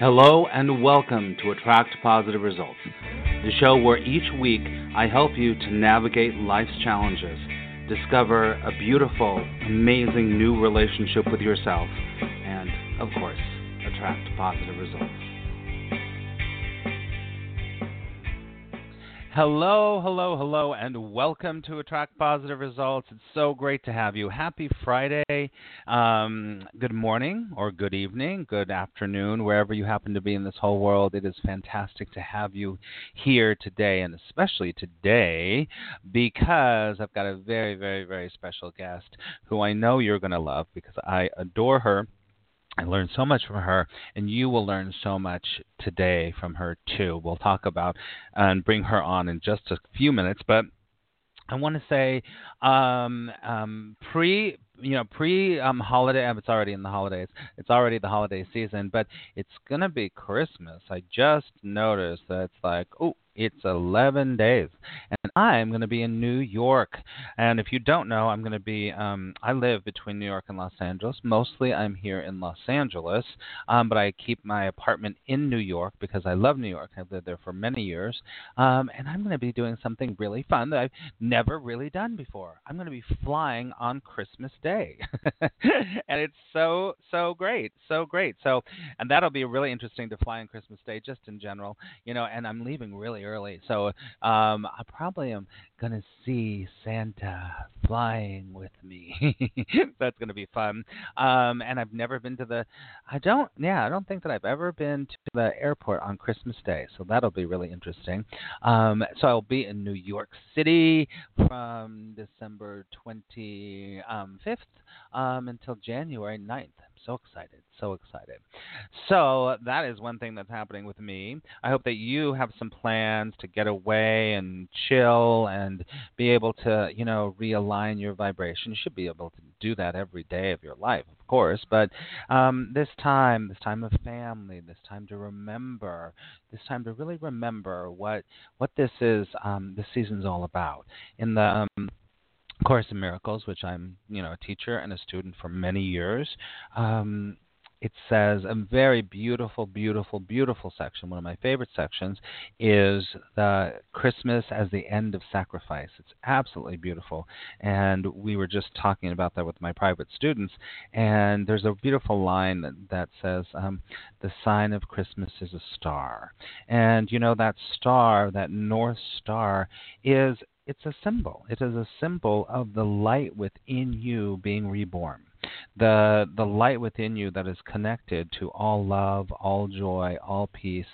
Hello and welcome to Attract Positive Results, the show where each week I help you to navigate life's challenges, discover a beautiful, amazing new relationship with yourself, and, of course, attract positive results. Hello, hello, hello, and welcome to Attract Positive Results. It's so great to have you. Happy Friday. Um, good morning, or good evening, good afternoon, wherever you happen to be in this whole world. It is fantastic to have you here today, and especially today because I've got a very, very, very special guest who I know you're going to love because I adore her. I learned so much from her, and you will learn so much today from her too. We'll talk about and bring her on in just a few minutes, but I want to say um, um, pre you know pre um, holiday it's already in the holidays it's already the holiday season but it's gonna be christmas i just noticed that it's like oh it's 11 days. And I'm going to be in New York. And if you don't know, I'm going to be, um, I live between New York and Los Angeles. Mostly I'm here in Los Angeles, um, but I keep my apartment in New York because I love New York. I've lived there for many years. Um, and I'm going to be doing something really fun that I've never really done before. I'm going to be flying on Christmas Day. and it's so, so great. So great. So, and that'll be really interesting to fly on Christmas Day just in general, you know, and I'm leaving really early. So um, I probably am going to see Santa flying with me. That's going to be fun. Um, and I've never been to the, I don't, yeah, I don't think that I've ever been to the airport on Christmas Day. So that'll be really interesting. Um, so I'll be in New York City from December 25th um, until January 9th so excited, so excited. So that is one thing that's happening with me. I hope that you have some plans to get away and chill and be able to, you know, realign your vibration. You should be able to do that every day of your life, of course. But um, this time, this time of family, this time to remember, this time to really remember what what this is, um, this season's all about. In the um, Course in Miracles, which I'm, you know, a teacher and a student for many years. Um, it says a very beautiful, beautiful, beautiful section. One of my favorite sections is the Christmas as the end of sacrifice. It's absolutely beautiful, and we were just talking about that with my private students. And there's a beautiful line that, that says, um, "The sign of Christmas is a star," and you know that star, that North Star, is it's a symbol. It is a symbol of the light within you being reborn. The the light within you that is connected to all love, all joy, all peace.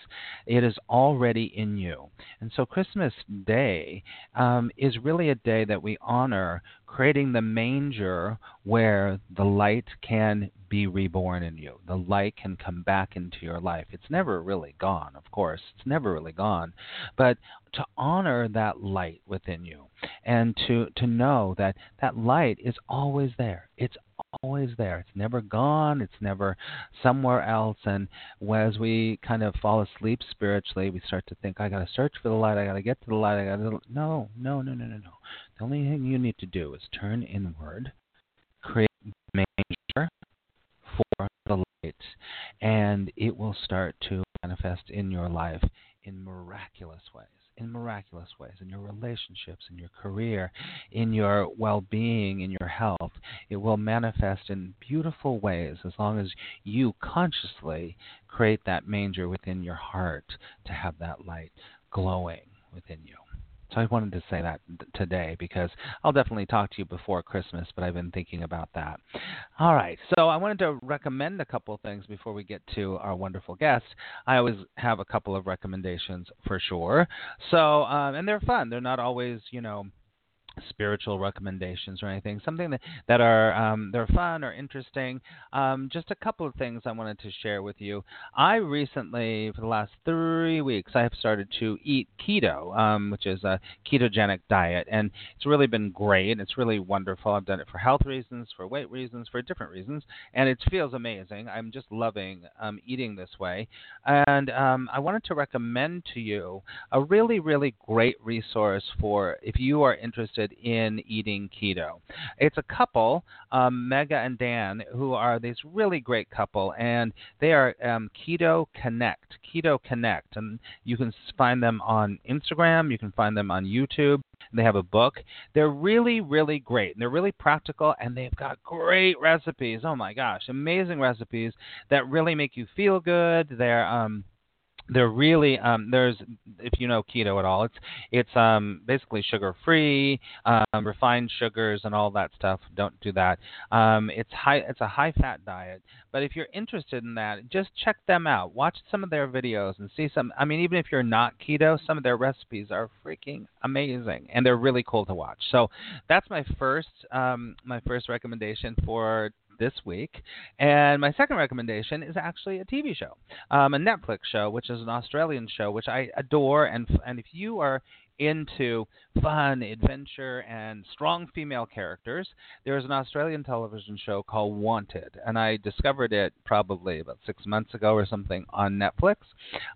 It is already in you. And so Christmas Day um, is really a day that we honor creating the manger where the light can be reborn in you. The light can come back into your life. It's never really gone, of course. It's never really gone. But to honor that light within you and to, to know that that light is always there. It's always there. It's never gone. It's never somewhere else. And as we kind of fall asleep spiritually, we start to think, I got to search for the light. I got to get to the light. I got to. No, no, no, no, no, no. The only thing you need to do is turn inward, create manger for the light, and it will start to manifest in your life in miraculous ways in miraculous ways in your relationships, in your career, in your well being, in your health. It will manifest in beautiful ways as long as you consciously create that manger within your heart to have that light glowing within you. So I wanted to say that today because I'll definitely talk to you before Christmas, but I've been thinking about that. All right. So I wanted to recommend a couple of things before we get to our wonderful guest. I always have a couple of recommendations for sure. So, um, and they're fun. They're not always, you know, spiritual recommendations or anything, something that, that are um, they're fun or interesting. Um, just a couple of things I wanted to share with you. I recently, for the last three weeks, I have started to eat keto, um, which is a ketogenic diet, and it's really been great. It's really wonderful. I've done it for health reasons, for weight reasons, for different reasons, and it feels amazing. I'm just loving um, eating this way, and um, I wanted to recommend to you a really, really great resource for if you are interested interested in eating keto. It's a couple, um, Megha and Dan, who are this really great couple, and they are um, Keto Connect. Keto Connect, and you can find them on Instagram. You can find them on YouTube. They have a book. They're really, really great. And they're really practical, and they've got great recipes. Oh my gosh, amazing recipes that really make you feel good. They're um, they're really um, there's if you know keto at all, it's it's um, basically sugar free, um, refined sugars and all that stuff. Don't do that. Um, it's high it's a high fat diet. But if you're interested in that, just check them out. Watch some of their videos and see some. I mean, even if you're not keto, some of their recipes are freaking amazing and they're really cool to watch. So that's my first um, my first recommendation for this week. And my second recommendation is actually a TV show, um, a Netflix show, which is an Australian show, which I adore. And and if you are into fun, adventure, and strong female characters, there's an Australian television show called Wanted, and I discovered it probably about six months ago or something on Netflix.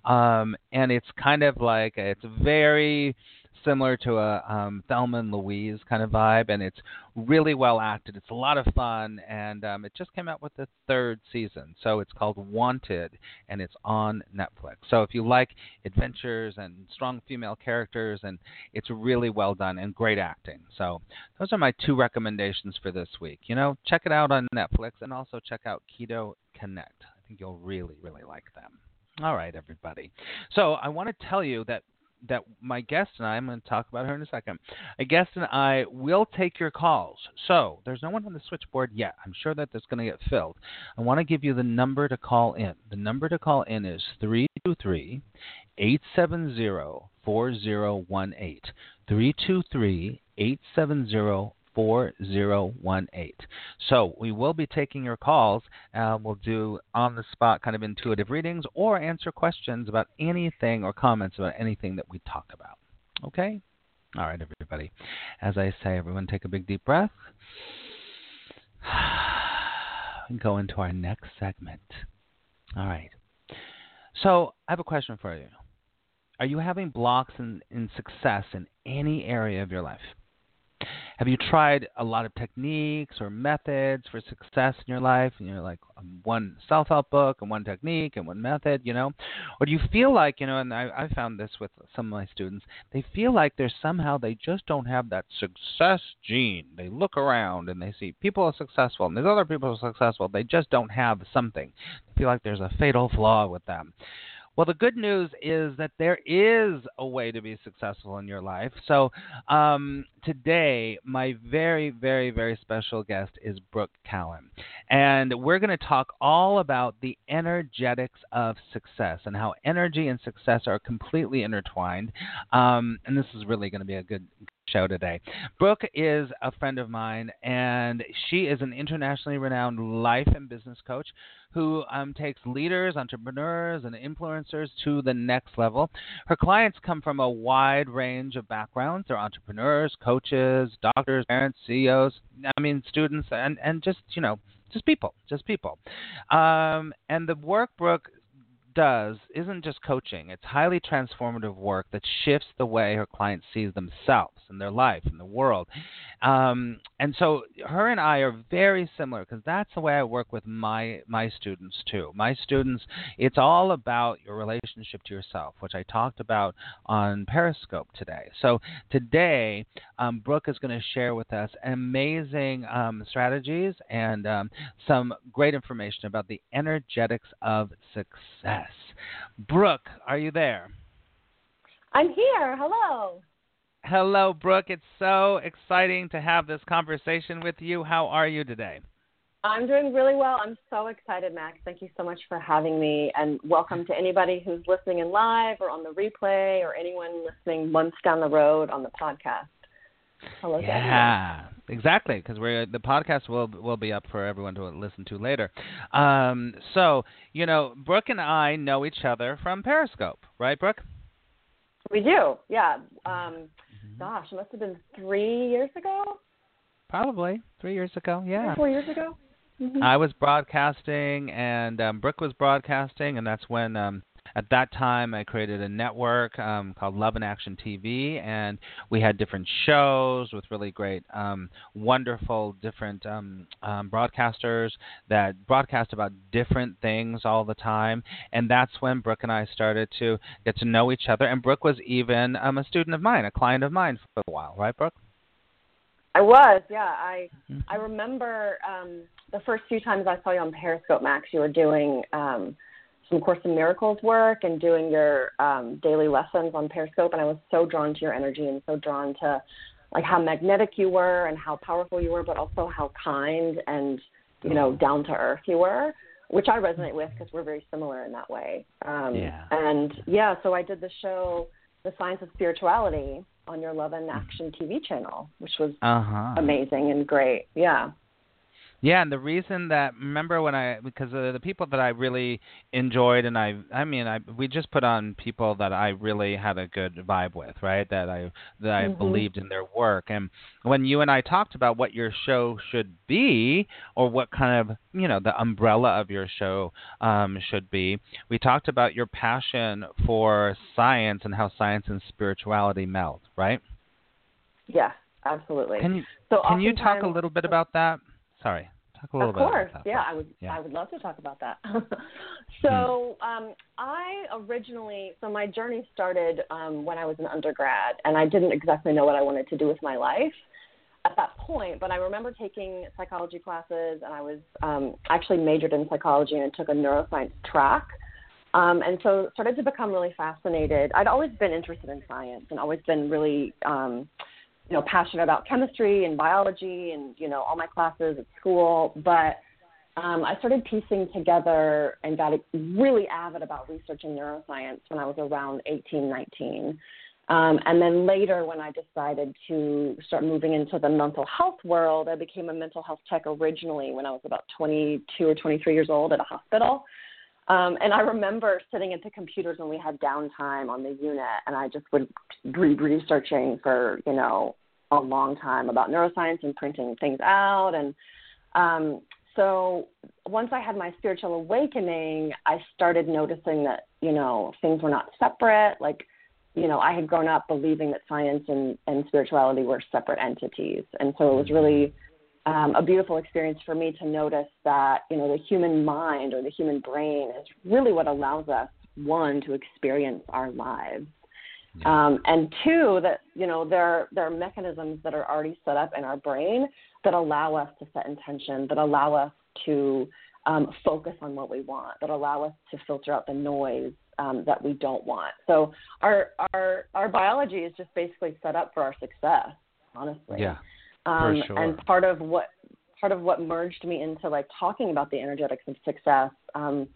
Um, and it's kind of like it's very similar to a um, Thelma and Louise kind of vibe, and it's really well acted. It's a lot of fun, and um, it just came out with the third season. So it's called Wanted, and it's on Netflix. So if you like adventures and strong female characters, and it's really well done and great acting. So those are my two recommendations for this week. You know, check it out on Netflix, and also check out Keto Connect. I think you'll really, really like them. All right, everybody. So I want to tell you that that my guest and I, I'm going to talk about her in a second. A guest and I will take your calls. So there's no one on the switchboard yet. I'm sure that that's going to get filled. I want to give you the number to call in. The number to call in is 323 870 4018. 323 870 4018. So we will be taking your calls. Uh, we'll do on the spot kind of intuitive readings or answer questions about anything or comments about anything that we talk about. Okay? All right, everybody. As I say, everyone take a big deep breath and go into our next segment. All right. So I have a question for you. Are you having blocks in, in success in any area of your life? Have you tried a lot of techniques or methods for success in your life? You know, like um, one self-help book and one technique and one method. You know, or do you feel like you know? And I, I found this with some of my students. They feel like there's somehow they just don't have that success gene. They look around and they see people are successful and there's other people are successful. They just don't have something. They feel like there's a fatal flaw with them. Well, the good news is that there is a way to be successful in your life. So, um, today, my very, very, very special guest is Brooke Kalan. And we're going to talk all about the energetics of success and how energy and success are completely intertwined. Um, and this is really going to be a good, show today. Brooke is a friend of mine, and she is an internationally renowned life and business coach who um, takes leaders, entrepreneurs, and influencers to the next level. Her clients come from a wide range of backgrounds. They're entrepreneurs, coaches, doctors, parents, CEOs, I mean, students, and, and just, you know, just people, just people. Um, and the work Brooke does isn't just coaching, it's highly transformative work that shifts the way her clients see themselves and their life and the world. Um, and so her and I are very similar because that's the way I work with my my students too. My students, it's all about your relationship to yourself, which I talked about on Periscope today. So today, um, Brooke is going to share with us amazing um, strategies and um, some great information about the energetics of success. Brooke, are you there? I'm here. Hello. Hello, Brooke. It's so exciting to have this conversation with you. How are you today? I'm doing really well. I'm so excited, Max. Thank you so much for having me. And welcome to anybody who's listening in live or on the replay or anyone listening months down the road on the podcast. Hello, yeah, exactly. Because we're the podcast will will be up for everyone to listen to later. Um, so you know, Brooke and I know each other from Periscope, right, Brooke? We do. Yeah. Um, mm-hmm. Gosh, it must have been three years ago. Probably three years ago. Yeah. Three, four years ago. Mm-hmm. I was broadcasting, and um, Brooke was broadcasting, and that's when um, at that time I created a network um, called Love and Action TV, and we had different shows with really great, um, wonderful, different um, um, broadcasters that broadcast about different things all the time. And that's when Brooke and I started to get to know each other. And Brooke was even um, a student of mine, a client of mine for a while, right, Brooke? I was, yeah. I mm-hmm. I remember um, the first few times I saw you on Periscope, Max. You were doing um, some Course in Miracles work and doing your um, daily lessons on Periscope, and I was so drawn to your energy and so drawn to like how magnetic you were and how powerful you were, but also how kind and you know down to earth you were, which I resonate with because we're very similar in that way. Um, yeah. And yeah, so I did the show, The Science of Spirituality, on your Love and Action TV channel, which was uh-huh. amazing and great. Yeah. Yeah, and the reason that remember when I because of the people that I really enjoyed and I I mean I we just put on people that I really had a good vibe with, right? That I that I mm-hmm. believed in their work. And when you and I talked about what your show should be or what kind of, you know, the umbrella of your show um should be, we talked about your passion for science and how science and spirituality meld, right? Yeah, absolutely. Can you so can you talk a little bit about that? Sorry. Talk a little of bit. Of course, yeah, I would. Yeah. I would love to talk about that. so, hmm. um, I originally, so my journey started um, when I was an undergrad, and I didn't exactly know what I wanted to do with my life at that point. But I remember taking psychology classes, and I was um, actually majored in psychology and took a neuroscience track. Um, and so started to become really fascinated. I'd always been interested in science and always been really um, you know passionate about chemistry and biology and you know all my classes at school but um, I started piecing together and got really avid about researching neuroscience when I was around 18, 19. Um, and then later, when I decided to start moving into the mental health world, I became a mental health tech originally when I was about 22 or 23 years old at a hospital. Um, and I remember sitting at the computers when we had downtime on the unit, and I just would be researching for you know a long time about neuroscience and printing things out. And um, so once I had my spiritual awakening, I started noticing that you know things were not separate. Like you know, I had grown up believing that science and, and spirituality were separate entities, and so it was really um, a beautiful experience for me to notice that you know the human mind or the human brain is really what allows us one to experience our lives. Yeah. um, and two that you know there there are mechanisms that are already set up in our brain that allow us to set intention that allow us to um, focus on what we want that allow us to filter out the noise um, that we don't want. So our our our biology is just basically set up for our success honestly. Yeah um, sure. And part of what part of what merged me into like talking about the energetics of success um,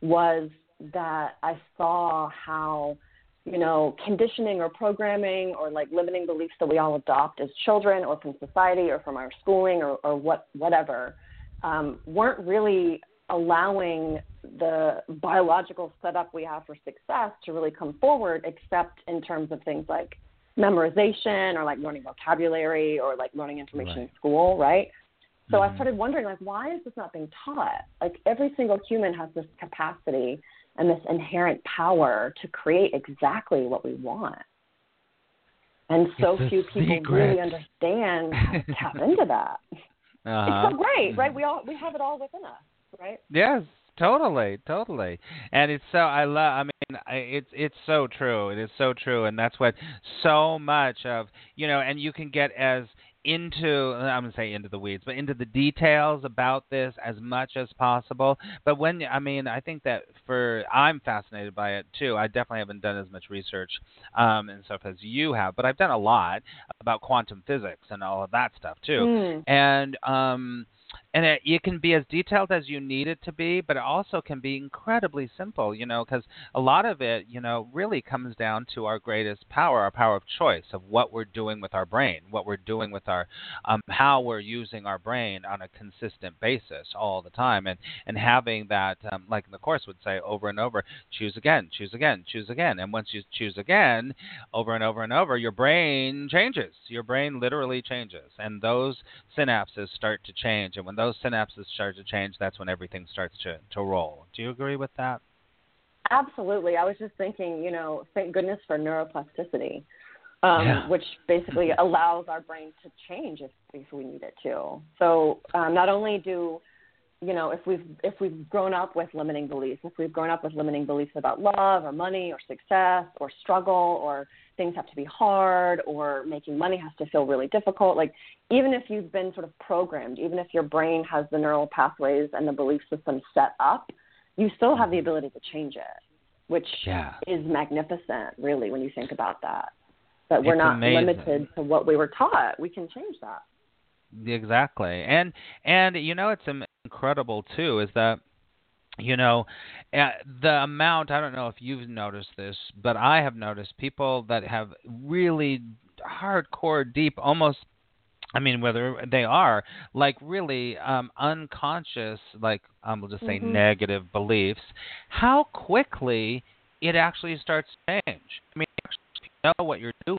was that I saw how you know conditioning or programming or like limiting beliefs that we all adopt as children or from society or from our schooling or, or what whatever um, weren't really allowing the biological setup we have for success to really come forward except in terms of things like memorization or like learning vocabulary or like learning information right. in school, right? So mm-hmm. I started wondering like why is this not being taught? Like every single human has this capacity and this inherent power to create exactly what we want. And so few people secret. really understand how to tap into that. Uh-huh. It's so great, right? We all we have it all within us, right? Yes, totally, totally. And it's so I love. I mean, I, it's it's so true. It is so true, and that's what so much of you know. And you can get as into I'm gonna say into the weeds, but into the details about this as much as possible. But when I mean, I think that for I'm fascinated by it too. I definitely haven't done as much research um, and stuff as you have, but I've done a lot about quantum physics and all of that stuff too. Mm. And um, and it, it can be as detailed as you need it to be, but it also can be incredibly simple, you know, because a lot of it, you know, really comes down to our greatest power, our power of choice of what we're doing with our brain, what we're doing with our, um, how we're using our brain on a consistent basis all the time, and and having that, um, like the course would say over and over, choose again, choose again, choose again, and once you choose again, over and over and over, your brain changes. Your brain literally changes, and those synapses start to change, and when those synapses start to change, that's when everything starts to, to roll. Do you agree with that? Absolutely. I was just thinking, you know, thank goodness for neuroplasticity, um, Yeah. which basically allows our brain to change if, if we need it to. So um, not only do you know if we've if we've grown up with limiting beliefs, if we've grown up with limiting beliefs about love or money or success or struggle or things have to be hard or making money has to feel really difficult, like even if you've been sort of programmed, even if your brain has the neural pathways and the belief system set up, you still have the ability to change it, which Yeah. is magnificent, really, when you think about that. That we're It's not amazing. limited to what we were taught. We can change that. Exactly, and and you know it's incredible too is that you know uh, the amount I don't know if you've noticed this, but I have noticed people that have really hardcore, deep, almost. I mean, whether they are like really um, unconscious, like um, we'll just say Mhm. negative beliefs, how quickly it actually starts to change. I mean, actually, you know what you're doing,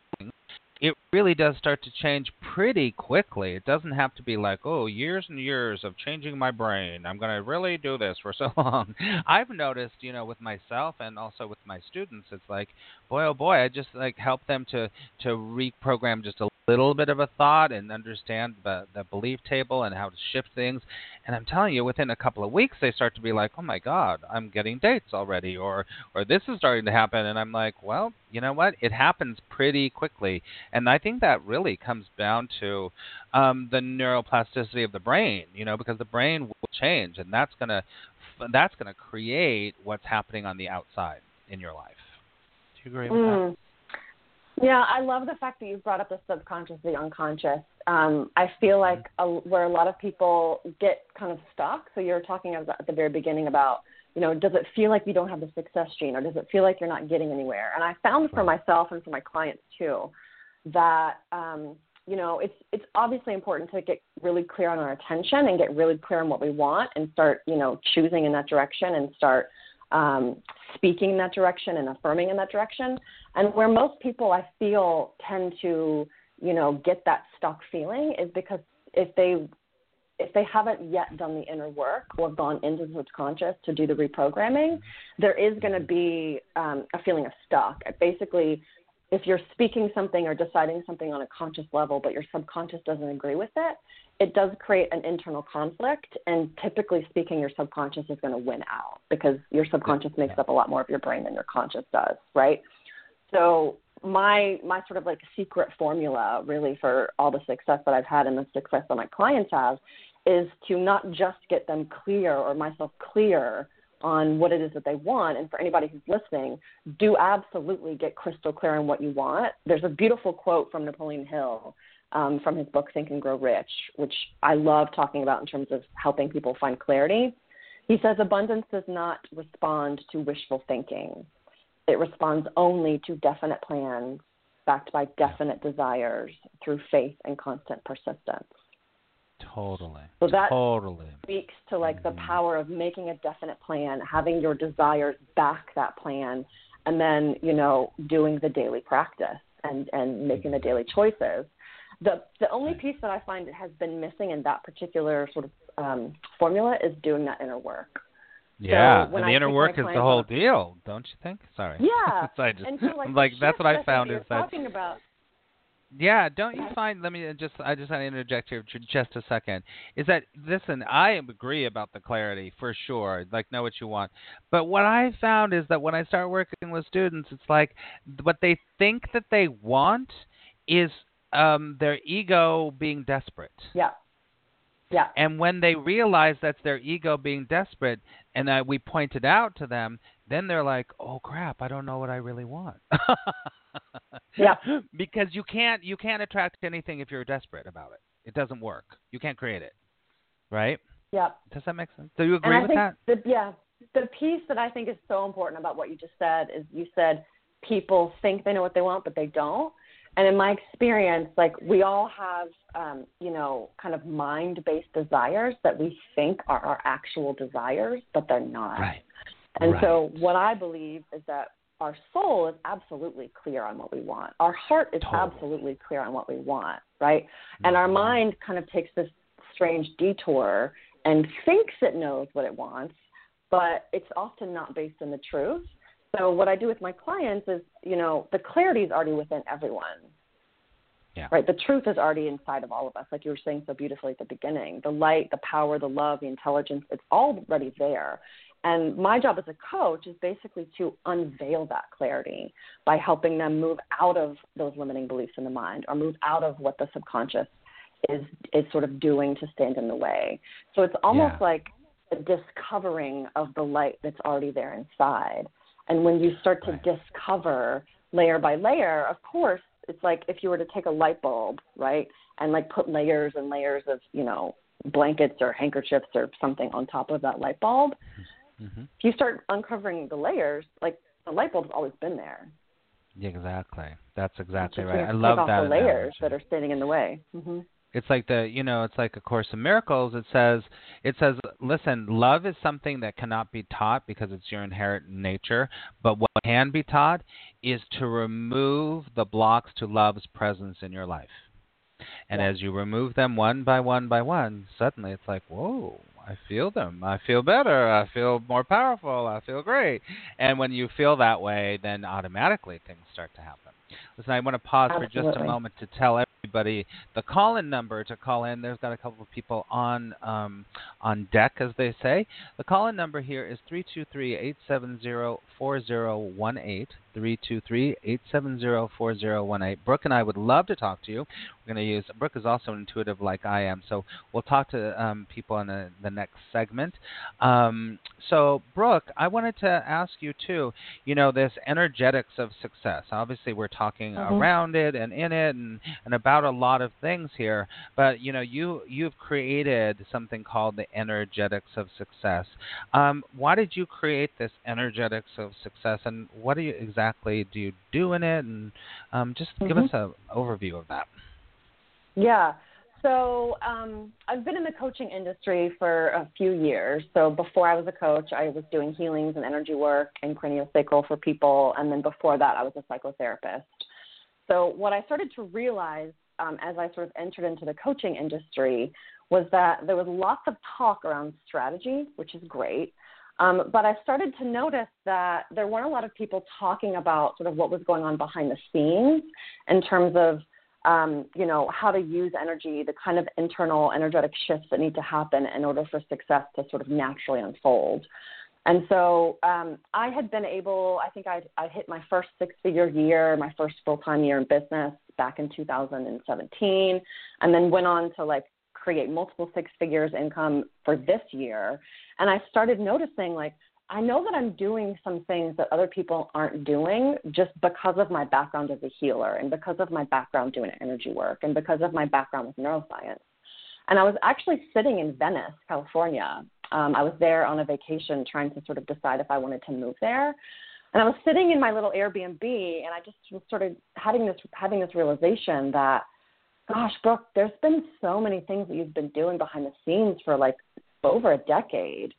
it really does start to change pretty quickly. It doesn't have to be like, oh, years and years of changing my brain. I'm going to really do this for so long. I've noticed, you know, with myself and also with my students, it's like, boy, oh boy, I just like help them to to reprogram just a little bit of a thought and understand the the belief table and how to shift things. And I'm telling you, within a couple of weeks, they start to be like, oh my God, I'm getting dates already, or or this is starting to happen. And I'm like, well, you know what? It happens pretty quickly. And I think that really comes down to um, the neuroplasticity of the brain, you know, because the brain will change, and that's gonna that's gonna create what's happening on the outside in your life. Do you agree with that? Mm. Yeah, I love the fact that you brought up the subconscious, the unconscious. Um, I feel like a, where a lot of people get kind of stuck. So you're talking about, at the very beginning about, you know, does it feel like you don't have the success gene, or does it feel like you're not getting anywhere? And I found for myself and for my clients too that um, you know it's it's obviously important to get really clear on our attention and get really clear on what we want and start you know choosing in that direction and start um, speaking in that direction and affirming in that direction. And where most people I feel tend to, you know, get that stuck feeling is because if they if they haven't yet done the inner work or gone into the subconscious to do the reprogramming, there is going to be um, a feeling of stuck. Basically, if you're speaking something or deciding something on a conscious level, but your subconscious doesn't agree with it, it does create an internal conflict. And typically speaking, your subconscious is going to win out because your subconscious makes up a lot more of your brain than your conscious does, right? So my my sort of like secret formula really for all the success that I've had and the success that my clients have is to not just get them clear or myself clear on what it is that they want. And for anybody who's listening, do absolutely get crystal clear on what you want. There's a beautiful quote from Napoleon Hill um, from his book Think and Grow Rich, which I love talking about in terms of helping people find clarity. He says abundance does not respond to wishful thinking. It responds only to definite plans backed by definite desires through faith and constant persistence. Totally. So that totally. speaks to like the power of making a definite plan, having your desires back that plan, and then you know doing the daily practice and and making the daily choices. The the only piece that I find has been missing in that particular sort of um, formula is doing that inner work. Yeah, when and the I inner work is the whole on- deal, don't you think? Sorry. Yeah, So I just, and so like, like that's what I found that is that talking about. Yeah, don't you find? Let me just. I just want to interject here for just a second. Is that listen? I agree about the clarity for sure. Like know what you want. But what I found is that when I start working with students, it's like what they think that they want is um, their ego being desperate. Yeah. Yeah. And when they realize that's their ego being desperate, and uh, we pointed out to them, then they're like, "Oh crap, I don't know what I really want." yeah. Because you can't you can't attract anything if you're desperate about it. It doesn't work. You can't create it. Right? Yeah. Does that make sense? Do you agree with think that? The, yeah. The piece that I think is so important about what you just said is you said people think they know what they want, but they don't. And in my experience, like we all have, um, you know, kind of mind-based desires that we think are our actual desires, but they're not. Right. And right. so, what I believe is that our soul is absolutely clear on what we want. Our heart is Totally. absolutely clear on what we want, right? And our Mhm. mind kind of takes this strange detour and thinks it knows what it wants, but it's often not based in the truth. So what I do with my clients is, you know, the clarity is already within everyone. Yeah. Right. The truth is already inside of all of us, like you were saying so beautifully at the beginning. The light, the power, the love, the intelligence, it's already there. And my job as a coach is basically to unveil that clarity by helping them move out of those limiting beliefs in the mind or move out of what the subconscious is is sort of doing to stand in the way. So it's almost Yeah. like a discovering of the light that's already there inside. And when you start to Right. discover layer by layer, of course, it's like if you were to take a light bulb, right, and like put layers and layers of, you know, blankets or handkerchiefs or something on top of that light bulb, Mhm. if you start uncovering the layers, like the light bulb's always been there. Exactly. That's exactly right. I love that the layers analogy. that are standing in the way. hmm It's like the you know, it's like a course in miracles. It says it says listen, love is something that cannot be taught because it's your inherent nature, but what can be taught is to remove the blocks to love's presence in your life. And Yeah. as you remove them one by one by one, suddenly it's like, "Whoa, I feel them. I feel better. I feel more powerful. I feel great." And when you feel that way, then automatically things start to happen. Listen, I want to pause for just a moment to tell everybody the call-in number to call in. There's got a couple of people on um, on deck, as they say. The call-in number here is 323-870-4018. 323-870-4018. Brooke and I would love to talk to you. We're going to use Brooke is also intuitive like I am, so we'll talk to um, people in the, the next segment. Um, so, Brooke, I wanted to ask you too. You know, this energetics of success. Obviously, we're talking Mhm. around it and in it and, and about a lot of things here. But you know, you you've created something called the energetics of success. Um, why did you create this energetics of success, and what do you exactly do you do in it? And um, just give Mhm. us an overview of that. Yeah. So um, I've been in the coaching industry for a few years. So before I was a coach, I was doing healings and energy work and craniosacral for people, and then before that, I was a psychotherapist. So what I started to realize um, as I sort of entered into the coaching industry was that there was lots of talk around strategy, which is great. Um, but I started to notice that there weren't a lot of people talking about sort of what was going on behind the scenes in terms of um, you know, how to use energy, the kind of internal energetic shifts that need to happen in order for success to sort of naturally unfold. And so um, I had been able, I think I, I hit my first six figure year, my first full time year in business back in 2017, and then went on to like create multiple six figures income for this year. And I started noticing like, I know that I'm doing some things that other people aren't doing just because of my background as a healer and because of my background doing energy work and because of my background with neuroscience. And I was actually sitting in Venice, California. Um, I was there on a vacation trying to sort of decide if I wanted to move there. And I was sitting in my little Airbnb and I just was sort of having this having this realization that, gosh, Brooke, there's been so many things that you've been doing behind the scenes for like over a decade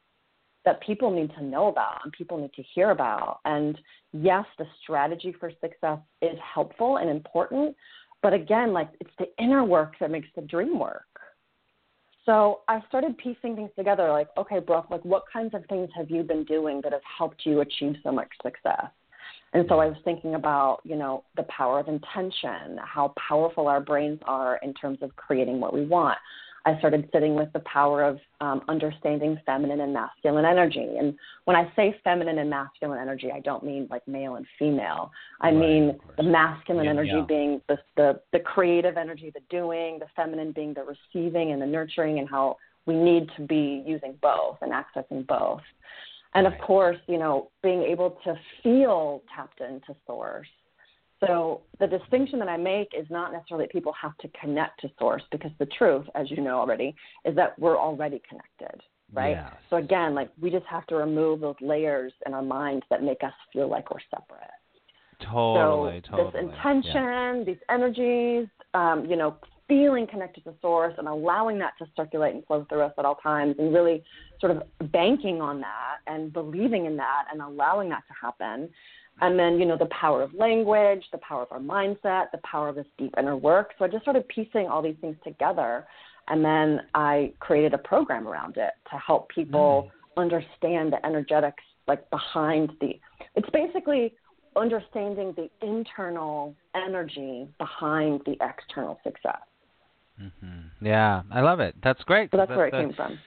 that people need to know about and people need to hear about. And yes, the strategy for success is helpful and important, but again, like it's the inner work that makes the dream work. So I started piecing things together like, okay, Brooke, like what kinds of things have you been doing that have helped you achieve so much success? And so I was thinking about, you know, the power of intention, how powerful our brains are in terms of creating what we want. I started sitting with the power of um, understanding feminine and masculine energy. And when I say feminine and masculine energy, I don't mean like male and female. I Right, mean the masculine Yeah, energy yeah. being the, the the creative energy, the doing, the feminine being the receiving and the nurturing, and how we need to be using both and accessing both. And of course, you know, being able to feel tapped into source. So the distinction that I make is not necessarily that people have to connect to source because the truth, as you know already, is that we're already connected, right? Yes. So again, like we just have to remove those layers in our minds that make us feel like we're separate. Totally, so totally. this Yeah. intention, these energies, um, you know, feeling connected to source and allowing that to circulate and flow through us at all times and really sort of banking on that and believing in that and allowing that to happen. And then, you know, the power of language, the power of our mindset, the power of this deep inner work. So I just started piecing all these things together. And then I created a program around it to help people mm. understand the energetics like behind the it's basically understanding the internal energy behind the external success. Hmm Yeah, I love it. That's great. So that's 'cause where it the- came from.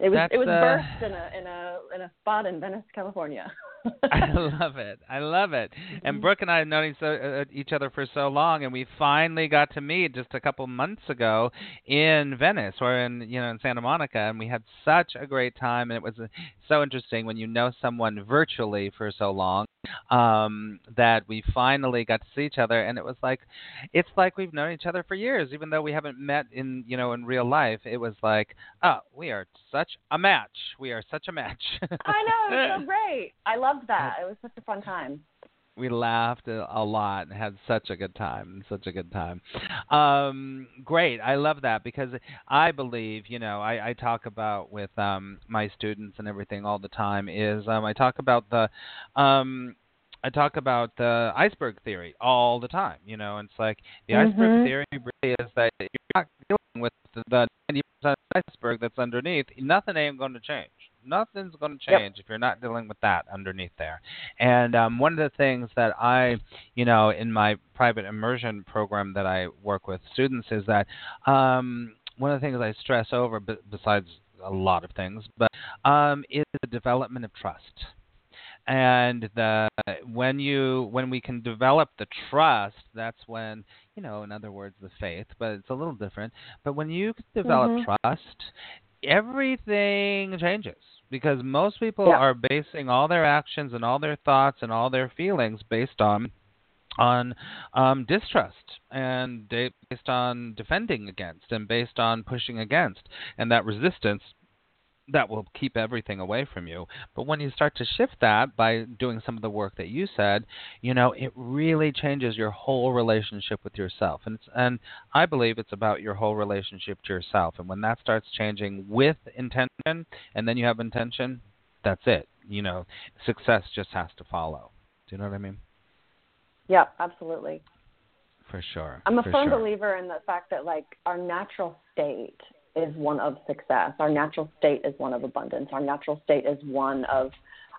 It was it was the- birthed in a in a in a spot in Venice, California. I love it. I love it. And Brooke and I have known each, uh, each other for so long, and we finally got to meet just a couple months ago in Venice or in you know in Santa Monica, and we had such a great time. And it was uh, so interesting when you know someone virtually for so long um that we finally got to see each other and it was like it's like we've known each other for years even though we haven't met in you know in real life it was like oh we are such a match we are such a match I know, it was so great. I loved that. It was such a fun time. we laughed a, lot and had such a good time such a good time um great i love that because i believe you know i i talk about with um my students and everything all the time is um i talk about the um I talk about the iceberg theory all the time, you know, and it's like the iceberg Mhm. theory really is that you're not dealing with the, the 90% iceberg that's underneath. Nothing ain't going to change. Nothing's going to Yep. change if you're not dealing with that underneath there. And um, one of the things that I, you know, in my private immersion program that I work with students is that um, one of the things I stress over, b- besides a lot of things, but um, is the development of trust. And the when you when we can develop the trust, that's when you know, in other words, the faith, but it's a little different. But when you develop Mhm. trust, everything changes because most people Yeah. are basing all their actions and all their thoughts and all their feelings based on on um, distrust and based on defending against and based on pushing against and that resistance that will keep everything away from you. But when you start to shift that by doing some of the work that you said, you know, it really changes your whole relationship with yourself. And it's, and I believe it's about your whole relationship to yourself. And when that starts changing with intention and then you have intention, that's it. You know, success just has to follow. Do you know what I mean? Yeah, absolutely. For sure. I'm a firm sure. believer in the fact that like our natural state is one of success. Our natural state is one of abundance. Our natural state is one of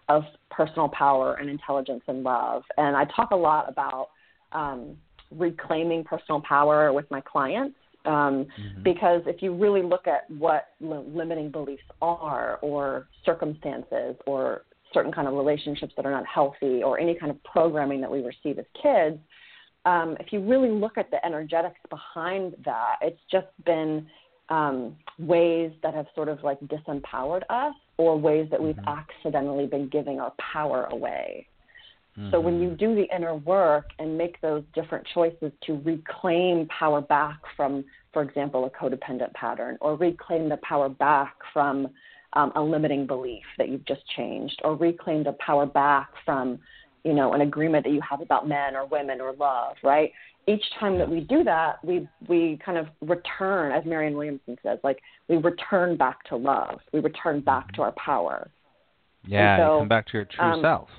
of personal power and intelligence and love. And I talk a lot about um, reclaiming personal power with my clients um, Mhm. because if you really look at what li- limiting beliefs are, or circumstances, or certain kind of relationships that are not healthy, or any kind of programming that we receive as kids, um, if you really look at the energetics behind that, it's just been um, ways that have sort of like disempowered us, or ways that we've Mhm. accidentally been giving our power away. So when you do the inner work and make those different choices to reclaim power back from, for example, a codependent pattern, or reclaim the power back from um, a limiting belief that you've just changed, or reclaim the power back from, you know, an agreement that you have about men or women or love, right? Each time that we do that, we we kind of return, as Marianne Williamson says, like we return back to love. We return back to our power. yeah, so, you come back to your true um, self.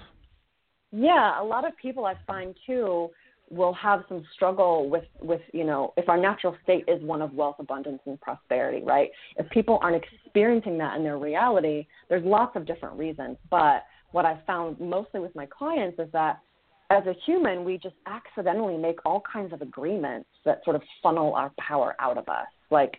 Yeah, a lot of people I find too will have some struggle with with you know if our natural state is one of wealth, abundance, and prosperity, right? If people aren't experiencing that in their reality, there's lots of different reasons. But what I found mostly with my clients is that as a human, we just accidentally make all kinds of agreements that sort of funnel our power out of us. Like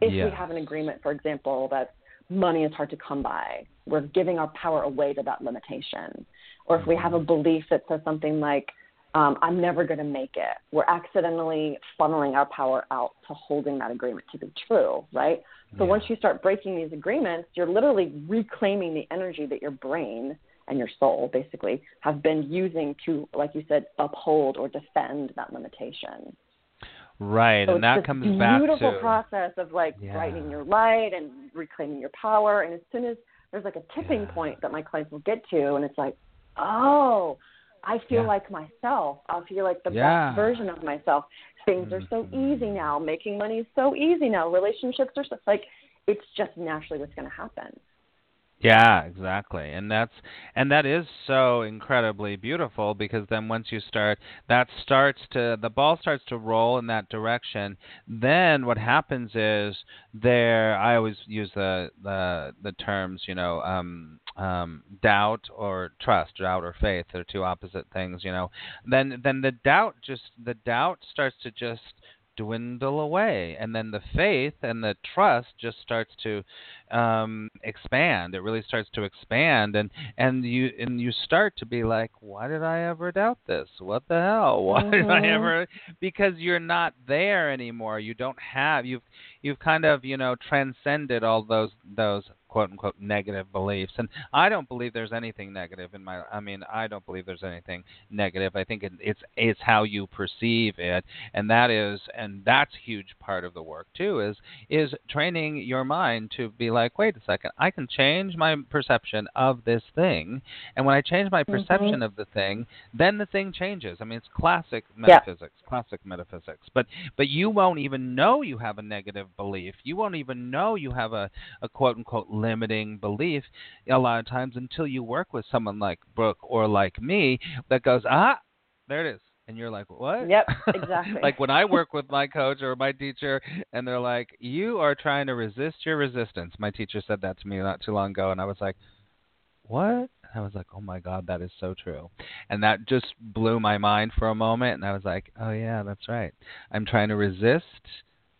if Yes. we have an agreement, for example, that money is hard to come by, we're giving our power away to that limitation. Or if we have a belief that says something like, um, I'm never going to make it, we're accidentally funneling our power out to holding that agreement to be true, right? So Yeah. once you start breaking these agreements, you're literally reclaiming the energy that your brain and your soul basically have been using to, like you said, uphold or defend that limitation. Right, So and that comes back to beautiful process of like Yeah. brightening your light and reclaiming your power. And as soon as there's like a tipping Yeah. point that my clients will get to, and it's like, oh, I feel Yeah. like myself. I feel like the best version of myself. Things are so Mhm. easy now. Making money is so easy now. Relationships are so like it's just naturally what's going to happen. Yeah, exactly. And that's and that is so incredibly beautiful because then once you start that starts to the ball starts to roll in that direction, then what happens is there I always use the the the terms, you know, um um doubt or trust, doubt or faith, they're two opposite things, you know. Then then the doubt just the doubt starts to just dwindle away. And then the faith and the trust just starts to um expand. It really starts to expand. And and you and you start to be like why did i ever doubt this? What the hell? Why did i Mhm. ever because you're not there anymore. You don't have you've you've kind of you know transcended all those those quote unquote negative beliefs. And i don't believe there's anything negative in my i mean i don't believe there's anything negative. I think it, it's it's how you perceive it. And that is and that's a huge part of the work too is is training your mind to be like wait a second i can change my perception of this thing. And when i change my mm-hmm. perception of the thing then the thing changes. I mean it's classic metaphysics classic metaphysics. But but you won't even know you have a negative belief. You won't even know you have a, a quote unquote limiting belief a lot of times until you work with someone like brooke or like me that goes ah there it is and you're like what Yep, exactly. like when i work with my coach or my teacher and they're like you are trying to resist your resistance my teacher said that to me not too long ago and i was like what I was like, "Oh my God, that is so true," and that just blew my mind for a moment. And I was like, "Oh yeah, that's right. I'm trying to resist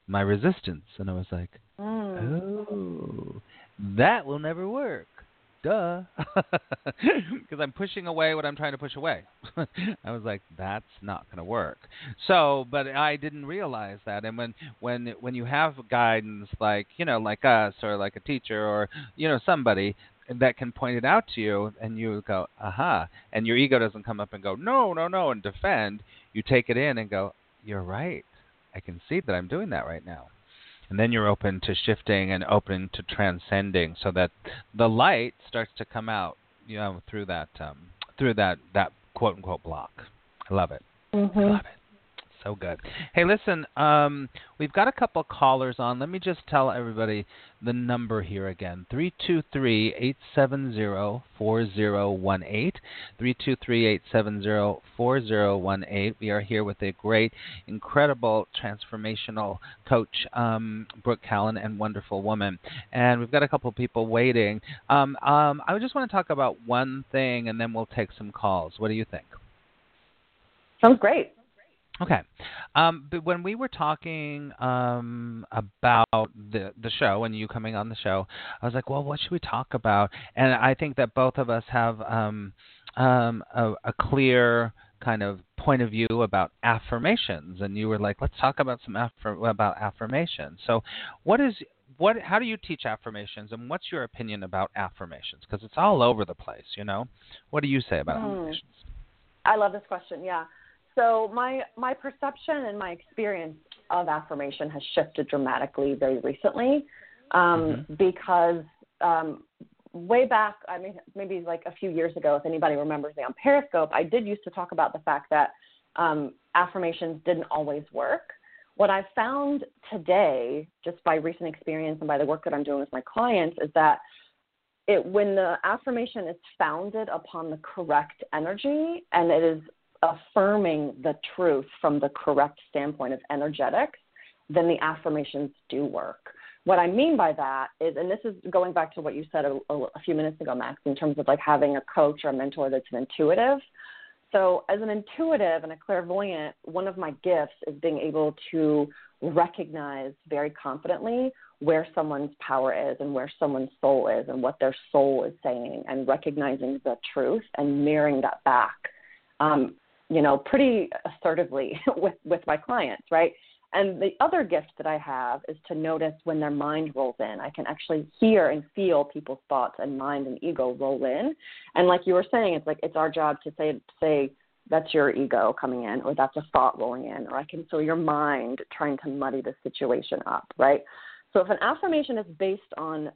my resistance." And I was like, Mm. "Oh, that will never work." Duh, because I'm pushing away what I'm trying to push away. I was like, "That's not going to work." So, but I didn't realize that. And when when when you have guidance like you know like us or like a teacher or you know somebody that can point it out to you and you go aha and your ego doesn't come up and go no no no and defend you take it in and go you're right i can see that i'm doing that right now and then you're open to shifting and open to transcending so that the light starts to come out you know through that um through that that quote unquote block i love it I Mhm. love it. So good. Hey, listen, um, we've got a couple callers on. Let me just tell everybody the number here again 323 870 4018. 323 870 4018. We are here with a great, incredible, transformational coach, um, Brooke Kalan, and wonderful woman. And we've got a couple people waiting. Um, um, I just want to talk about one thing and then we'll take some calls. What do you think? Sounds great. Okay. Um, but when we were talking um, about the the show and you coming on the show, I was like, well, what should we talk about? And I think that both of us have um, um, a, a clear kind of point of view about affirmations. And you were like, let's talk about some affir- about affirmations. So, what is what? How do you teach affirmations, and what's your opinion about affirmations? Because it's all over the place, you know. What do you say about Hmm. affirmations? I love this question. Yeah. So my my perception and my experience of affirmation has shifted dramatically very recently, um, because um, way back, I mean, maybe like a few years ago, if anybody remembers me on Periscope, I did used to talk about the fact that um, affirmations didn't always work. What I've found today, just by recent experience and by the work that I'm doing with my clients, is that it when the affirmation is founded upon the correct energy and it is affirming the truth from the correct standpoint of energetics, then the affirmations do work. What I mean by that is, and this is going back to what you said a, a few minutes ago, Max, in terms of like having a coach or a mentor that's an intuitive. So, as an intuitive and a clairvoyant, one of my gifts is being able to recognize very confidently where someone's power is and where someone's soul is and what their soul is saying and recognizing the truth and mirroring that back um, you know pretty assertively with with my clients right? And the other gift that i have is to notice when their mind rolls in. I can actually hear and feel people's thoughts and mind and ego roll in. And like you were saying it's like it's our job to say say that's your ego coming in or that's a thought rolling in or i can feel your mind trying to muddy the situation up right? So if an affirmation is based on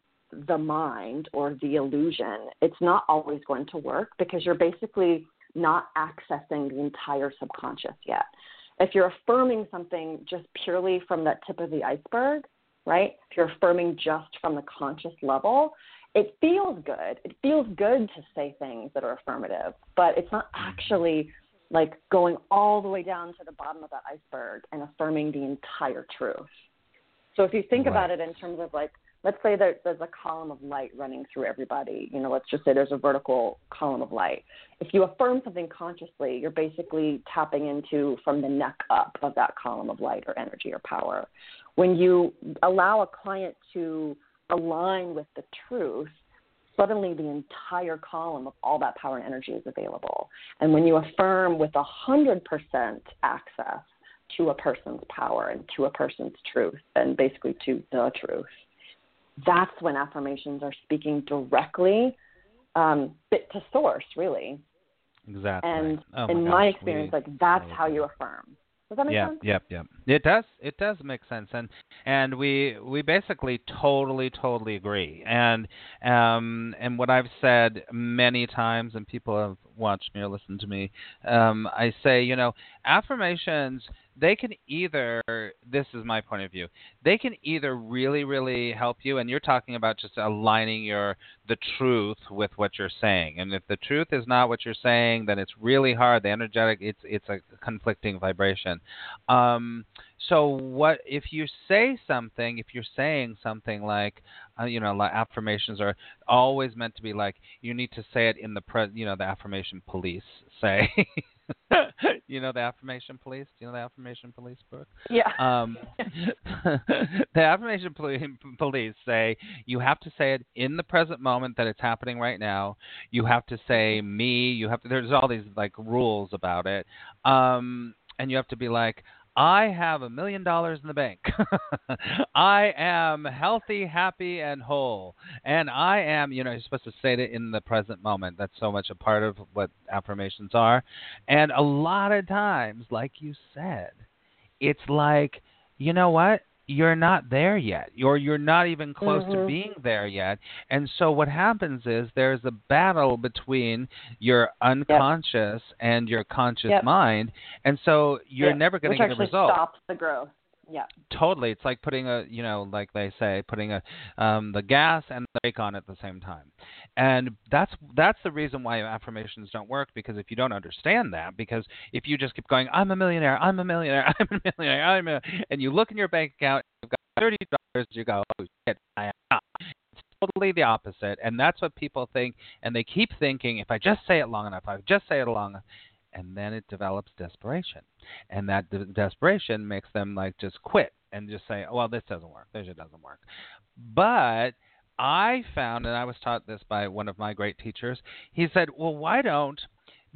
the mind or the illusion, it's not always going to work because you're basically not accessing the entire subconscious yet. If you're affirming something just purely from that tip of the iceberg, right? If you're affirming just from the conscious level, it feels good. It feels good to say things that are affirmative, but it's not mm-hmm. actually like going all the way down to the bottom of that iceberg and affirming the entire truth. So if you think right. about it in terms of like, let's say that there's a column of light running through everybody. You know, let's just say there's a vertical column of light. If you affirm something consciously, you're basically tapping into from the neck up of that column of light or energy or power. When you allow a client to align with the truth, suddenly the entire column of all that power and energy is available. And when you affirm with 100% access, to a person's power and to a person's truth and basically to the truth. That's when affirmations are speaking directly um, to source, really. Exactly. And oh in my, my experience, we, like that's how you affirm. Does that make yeah, sense? Yep, yep. It does. It does make sense, and and we we basically totally totally agree. And um and what I've said many times, and people have watched me or listened to me, um, I say, you know, affirmations they can either this is my point of view they can either really really help you and you're talking about just aligning your the truth with what you're saying and if the truth is not what you're saying then it's really hard the energetic it's it's a conflicting vibration. Um so what if you say something if you're saying something like uh, you know like affirmations are always meant to be like you need to say it in the pre you know the affirmation police say you know the affirmation police? Do you know the affirmation police, Brooke? Yeah. Um, the affirmation police say you have to say it in the present moment that it's happening right now. You have to say me. You have to. There's all these like rules about it. Um, and you have to be like, I have a million dollars in the bank. I am healthy, happy, and whole. And I am, you know, you're supposed to say it in the present moment. That's so much a part of what affirmations are. And a lot of times, like you said, it's like, you know what? You're not there yet or you're not even close mm-hmm. to being there yet and so what happens is there's a battle between your unconscious yep. and your conscious yep. mind and so you're yep. never going to get a result stops the growth yeah. Totally. It's like putting a you know like they say putting a um the gas and the brake on at the same time. And that's that's the reason why affirmations don't work because if you don't understand that because if you just keep going i'm a millionaire i'm a millionaire i'm a millionaire i'm a and you look in your bank account you've got thirty dollars you go oh shit i am not. It's totally the opposite and that's what people think and they keep thinking if i just say it long enough if i just say it long enough and then it develops desperation and that de- desperation makes them like just quit and just say, oh, "Well, this doesn't work. This doesn't work." But I found, and I was taught this by one of my great teachers. He said, "Well, why don't?"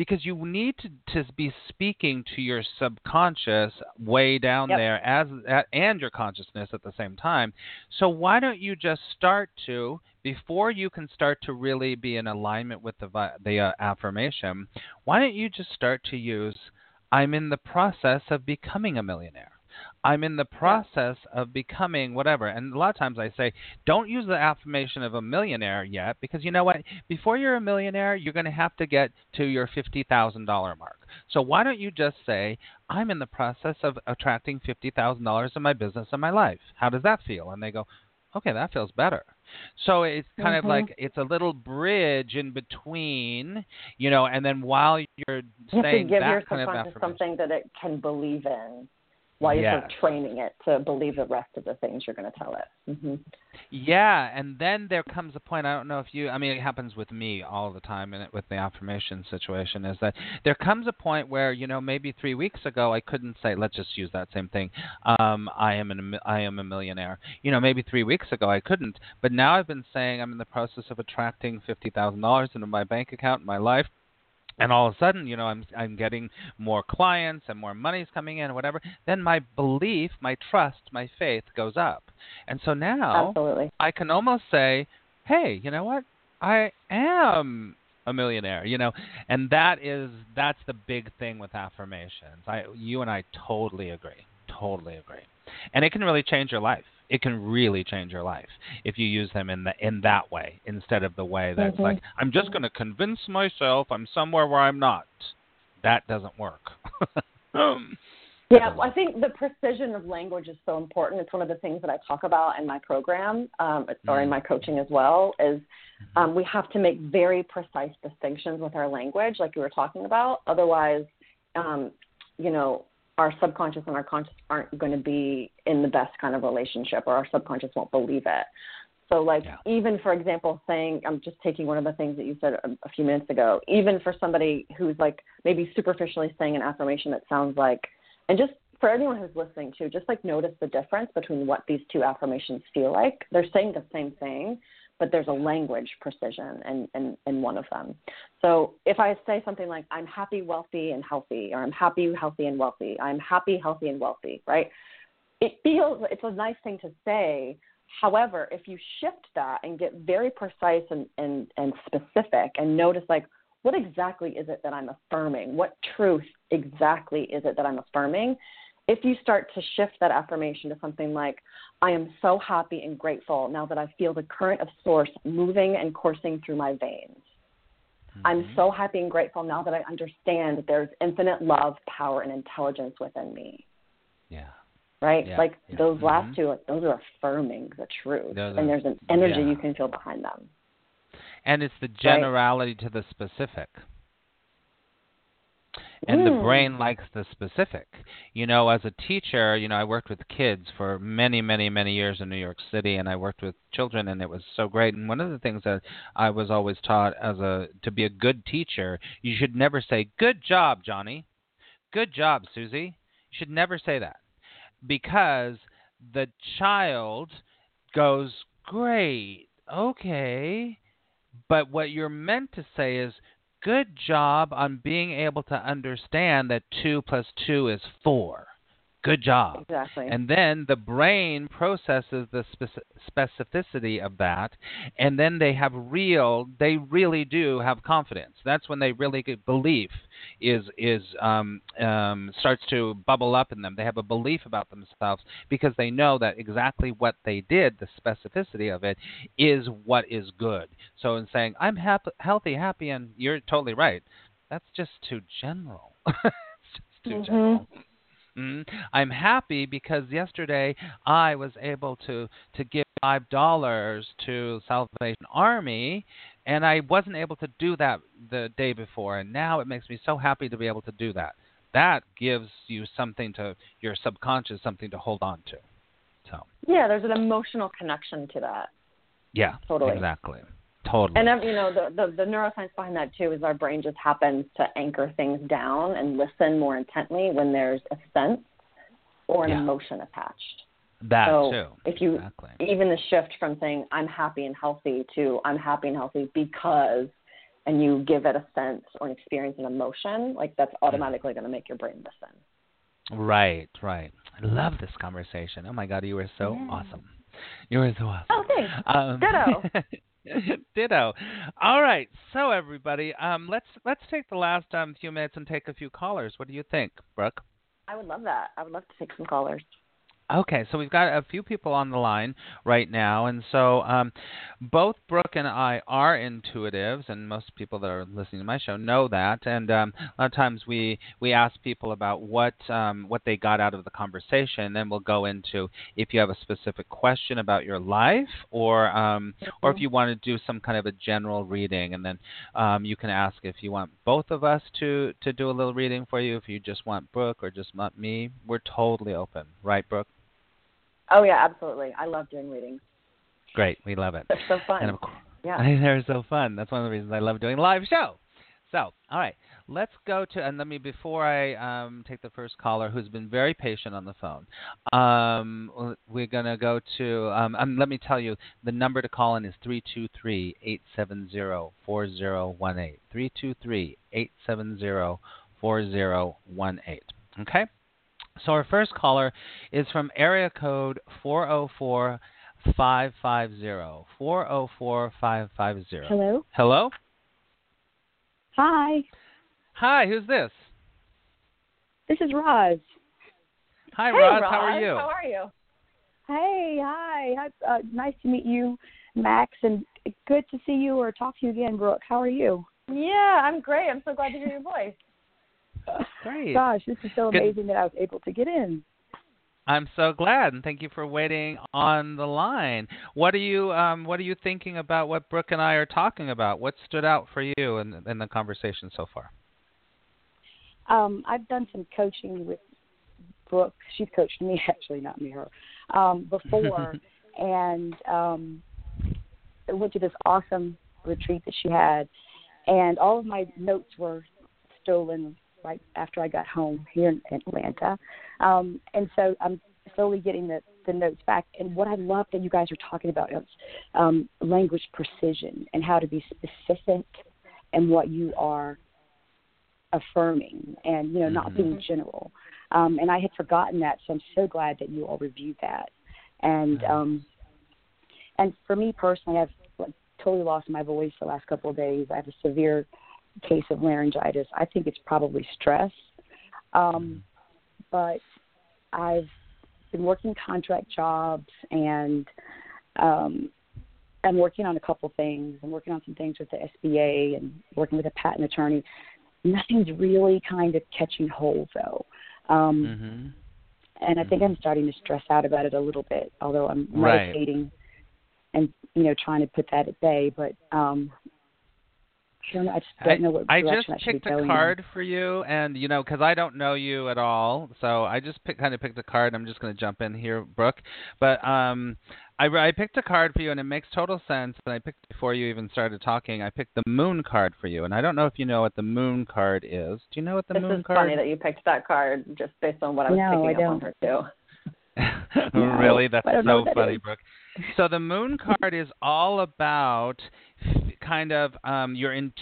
Because you need to, to be speaking to your subconscious way down yep. there as and your consciousness at the same time. So why don't you just start to before you can start to really be in alignment with the the uh, affirmation? Why don't you just start to use I'm in the process of becoming a millionaire. I'm in the process of becoming whatever. And a lot of times I say, don't use the affirmation of a millionaire yet because you know what? Before you're a millionaire, you're going to have to get to your $50,000 mark. So why don't you just say, I'm in the process of attracting $50,000 in my business and my life. How does that feel? And they go, okay, that feels better. So it's kind mm-hmm. of like it's a little bridge in between, you know, and then while you're you saying give that kind of affirmation something that it can believe in. While you're sort of training it to believe the rest of the things you're going to tell it. hmm Yeah, and then there comes a point. I don't know if you. I mean, it happens with me all the time, and it with the affirmation situation is that there comes a point where you know maybe three weeks ago I couldn't say. Let's just use that same thing. Um, I am an I am a millionaire. You know, maybe three weeks ago I couldn't, but now I've been saying I'm in the process of attracting fifty thousand dollars into my bank account in my life and all of a sudden, you know, I'm I'm getting more clients and more money's coming in, whatever. Then my belief, my trust, my faith goes up, and so now Absolutely. I can almost say, hey, you know what? I am a millionaire, you know, and that is that's the big thing with affirmations. I you and I totally agree, totally agree, and it can really change your life. It can really change your life if you use them in the in that way instead of the way that's Mhm. like I'm just going to convince myself I'm somewhere where I'm not. That doesn't work. um, Yeah, well, I think the precision of language is so important. It's one of the things that I talk about in my program um, or in Mm. my coaching as well. Is um, we have to make very precise distinctions with our language, like you were talking about. Otherwise, um, you know, our subconscious and our conscious aren't going to be in the best kind of relationship, or our subconscious won't believe it. So, like, Yeah. even for example, saying, I'm just taking one of the things that you said a, a few minutes ago, even for somebody who's like maybe superficially saying an affirmation that sounds like, and just for anyone who's listening to, just like notice the difference between what these two affirmations feel like. They're saying the same thing, but there's a language precision in, in, in one of them. So if I say something like, I'm happy, wealthy, and healthy, or I'm happy, healthy, and wealthy, I'm happy, healthy, and wealthy, right? It feels, it's a nice thing to say. However, if you shift that and get very precise and, and, and specific and notice, like, what exactly is it that I'm affirming? What truth exactly is it that I'm affirming? If you start to shift that affirmation to something like, I am so happy and grateful now that I feel the current of source moving and coursing through my veins. I'm mhm. so happy and grateful now that I understand that there's infinite love, power, and intelligence within me. yeah. Right? Yeah, Like yeah. those Mhm. last two, like those are affirming the truth. And there's an energy yeah. you can feel behind them. And it's the generality to the specific. And the Mm. brain likes the specific. You know, as a teacher, you know, I worked with kids for many, many, many years in New York City and I worked with children and it was so great. And one of the things that I was always taught as a to be a good teacher, you should never say, Good job, Johnny. Good job, Susie. You should never say that. Because the child goes, Great, okay. But what you're meant to say is, Good job on being able to understand that 2 plus 2 is 4. Good job. Exactly. And then the brain processes the speci- specificity of that, and then they have real, they really do have confidence. That's when they really get belief is is um, um, starts to bubble up in them. They have a belief about themselves because they know that exactly what they did, the specificity of it, is what is good. So in saying I'm happy, healthy, happy, and you're totally right. That's just too general. it's just too Mhm. general. Mm. I'm happy because yesterday I was able to to give five dollars to Salvation Army, and I wasn't able to do that the day before, and now it makes me so happy to be able to do that. That gives you something to your subconscious, something to hold on to. So yeah, there's an emotional connection to that. yeah, Totally. exactly, totally. And um, you know, the, the the neuroscience behind that too is our brain just happens to anchor things down and listen more intently when there's a sense or an Yeah. emotion attached. that so too. if you exactly. even the shift from saying I'm happy and healthy to I'm happy and healthy because and you give it a sense or an experience an emotion, like that's automatically going to make your brain listen. Right, right. I love this conversation. Oh my God, you were so Yeah. awesome. You were so awesome. Oh, thanks. Um, Ditto. Ditto. All right, so everybody, um, let's let's take the last um, few minutes and take a few callers. What do you think, Brooke? I would love that. I would love to take some callers. Okay, so we've got a few people on the line right now, and so um, both Brooke and I are intuitives, and most people that are listening to my show know that. And um, a lot of times we we ask people about what um, what they got out of the conversation, and then we'll go into if you have a specific question about your life, or um, or if you want to do some kind of a general reading, and then um, you can ask if you want both of us to to do a little reading for you, if you just want Brooke or just want me. We're totally open, right, Brooke? Oh yeah, absolutely. I love doing readings. Great, we love it. It's so fun. And of course, Yeah. they're so fun. That's one of the reasons I love doing live show. So, all right, let's go to and let me before I um, take the first caller, who's been very patient on the phone. Um, we're gonna go to. Um, um, let me tell you, the number to call in is three two three eight seven zero four zero one eight. Three two three eight seven zero four zero one eight. Okay. So our first caller is from area code 404 550. 404 550. Hello. Hello? Hi. Hi, who's this? This is Roz. Hi, hey, Roz. Roz. How are you? How are you? Hey, hi. hi uh, nice to meet you, Max, and good to see you or talk to you again, Brooke. How are you? Yeah, I'm great. I'm so glad to hear your voice. Great. Gosh, this is so Good. amazing that I was able to get in. I'm so glad, and thank you for waiting on the line. What are you um, What are you thinking about what Brooke and I are talking about? What stood out for you in, in the conversation so far? Um, I've done some coaching with Brooke. She's coached me, actually, not me, her, um, before. and um, I went to this awesome retreat that she had, and all of my notes were stolen right after I got home here in Atlanta. Um, and so I'm slowly getting the, the notes back. And what I love that you guys are talking about is um, language precision and how to be specific and what you are affirming and you know not Mhm. being general um and i had forgotten that so i'm so glad that you all reviewed that and um and for me personally i've like totally lost my voice the last couple of days i have a severe case of laryngitis i think it's probably stress um but i've been working contract jobs and um I'm working on a couple things. I'm working on some things with the SBA and working with a patent attorney. Nothing's really kind of catching hold though. Um, Mm-hmm. and I think I'm starting to stress out about it a little bit, although I'm Right. meditating and you know trying to put that at bay. But um, I know. Just don't know what I direction just I picked a going. in. card for you, and you know, because I don't know you at all, so I just pick, kind of picked a card. I'm just going to jump in here, Brooke. But um, I, I picked a card for you, and it makes total sense. And I picked before you even started talking. I picked the Moon card for you, and I don't know if you know what the Moon card is. Do you know what the this Moon is card? funny that you picked that card just based on what I was No, picking I up on her too. Really? That's I don't know so that funny, is. Brooke. So the moon card is all about kind of um, your in,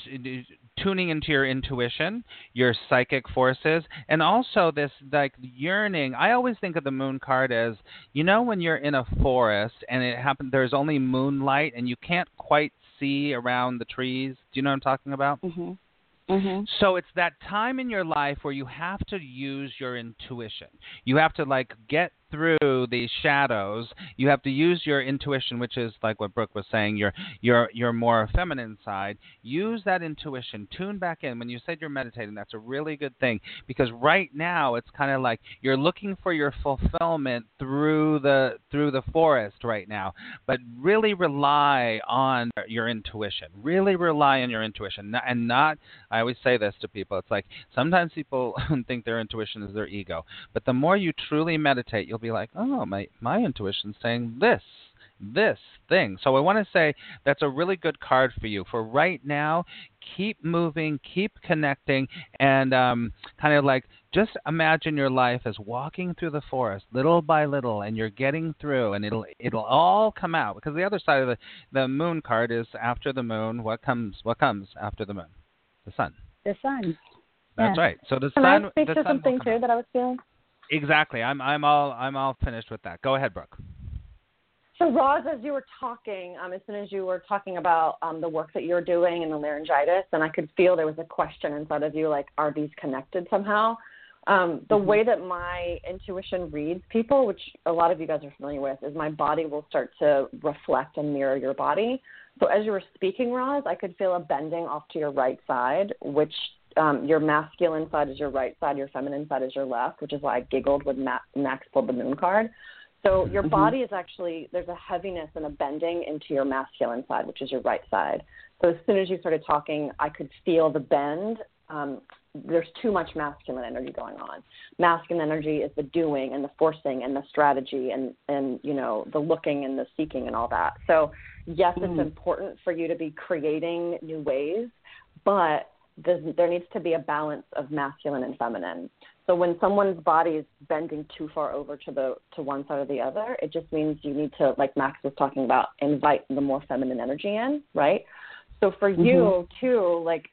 tuning into your intuition, your psychic forces, and also this like yearning. I always think of the moon card as you know when you're in a forest and it happens there's only moonlight and you can't quite see around the trees. Do you know what I'm talking about? Mhm. Mhm. So it's that time in your life where you have to use your intuition. You have to like get through these shadows. You have to use your intuition, which is like what Brooke was saying, your your your more feminine side. Use that intuition. Tune back in. When you said you're meditating, that's a really good thing because right now it's kind of like you're looking for your fulfillment through the through the forest right now. But really rely on your intuition. Really rely on your intuition and not I always say this to people. It's like sometimes people think their intuition is their ego, but the more you truly meditate, you'll be like, "Oh, my my intuition's saying this." This thing. So I want to say that's a really good card for you. For right now, keep moving, keep connecting, and um, kind of like just imagine your life as walking through the forest little by little, and you're getting through, and it'll it'll all come out. Because the other side of the the moon card is after the moon. What comes? What comes after the moon? The sun. The sun. That's Yeah. right. So the Can sun. I speak to something too that I was feeling? Exactly. I'm I'm all I'm all finished with that. Go ahead, Brooke. So, Roz, as you were talking, um, as soon as you were talking about um, the work that you're doing and the laryngitis, and I could feel there was a question inside of you, like, are these connected somehow? Um, the Mhm. way that my intuition reads people, which a lot of you guys are familiar with, is my body will start to reflect and mirror your body. So as you were speaking, Roz, I could feel a bending off to your right side, which um, your masculine side is your right side, your feminine side is your left, which is why I giggled when Ma- Max pulled the moon card. So your Mhm. body is actually there's a heaviness and a bending into your masculine side, which is your right side. So as soon as you started talking, I could feel the bend. Um, there's too much masculine energy going on. Masculine energy is the doing and the forcing and the strategy and and you know the looking and the seeking and all that. So yes, it's Mhm. important for you to be creating new ways, but there needs to be a balance of masculine and feminine. So when someone's body is bending too far over to the to one side or the other, it just means you need to, like Max was talking about, invite the more feminine energy in, right? So for mm-hmm. you too, like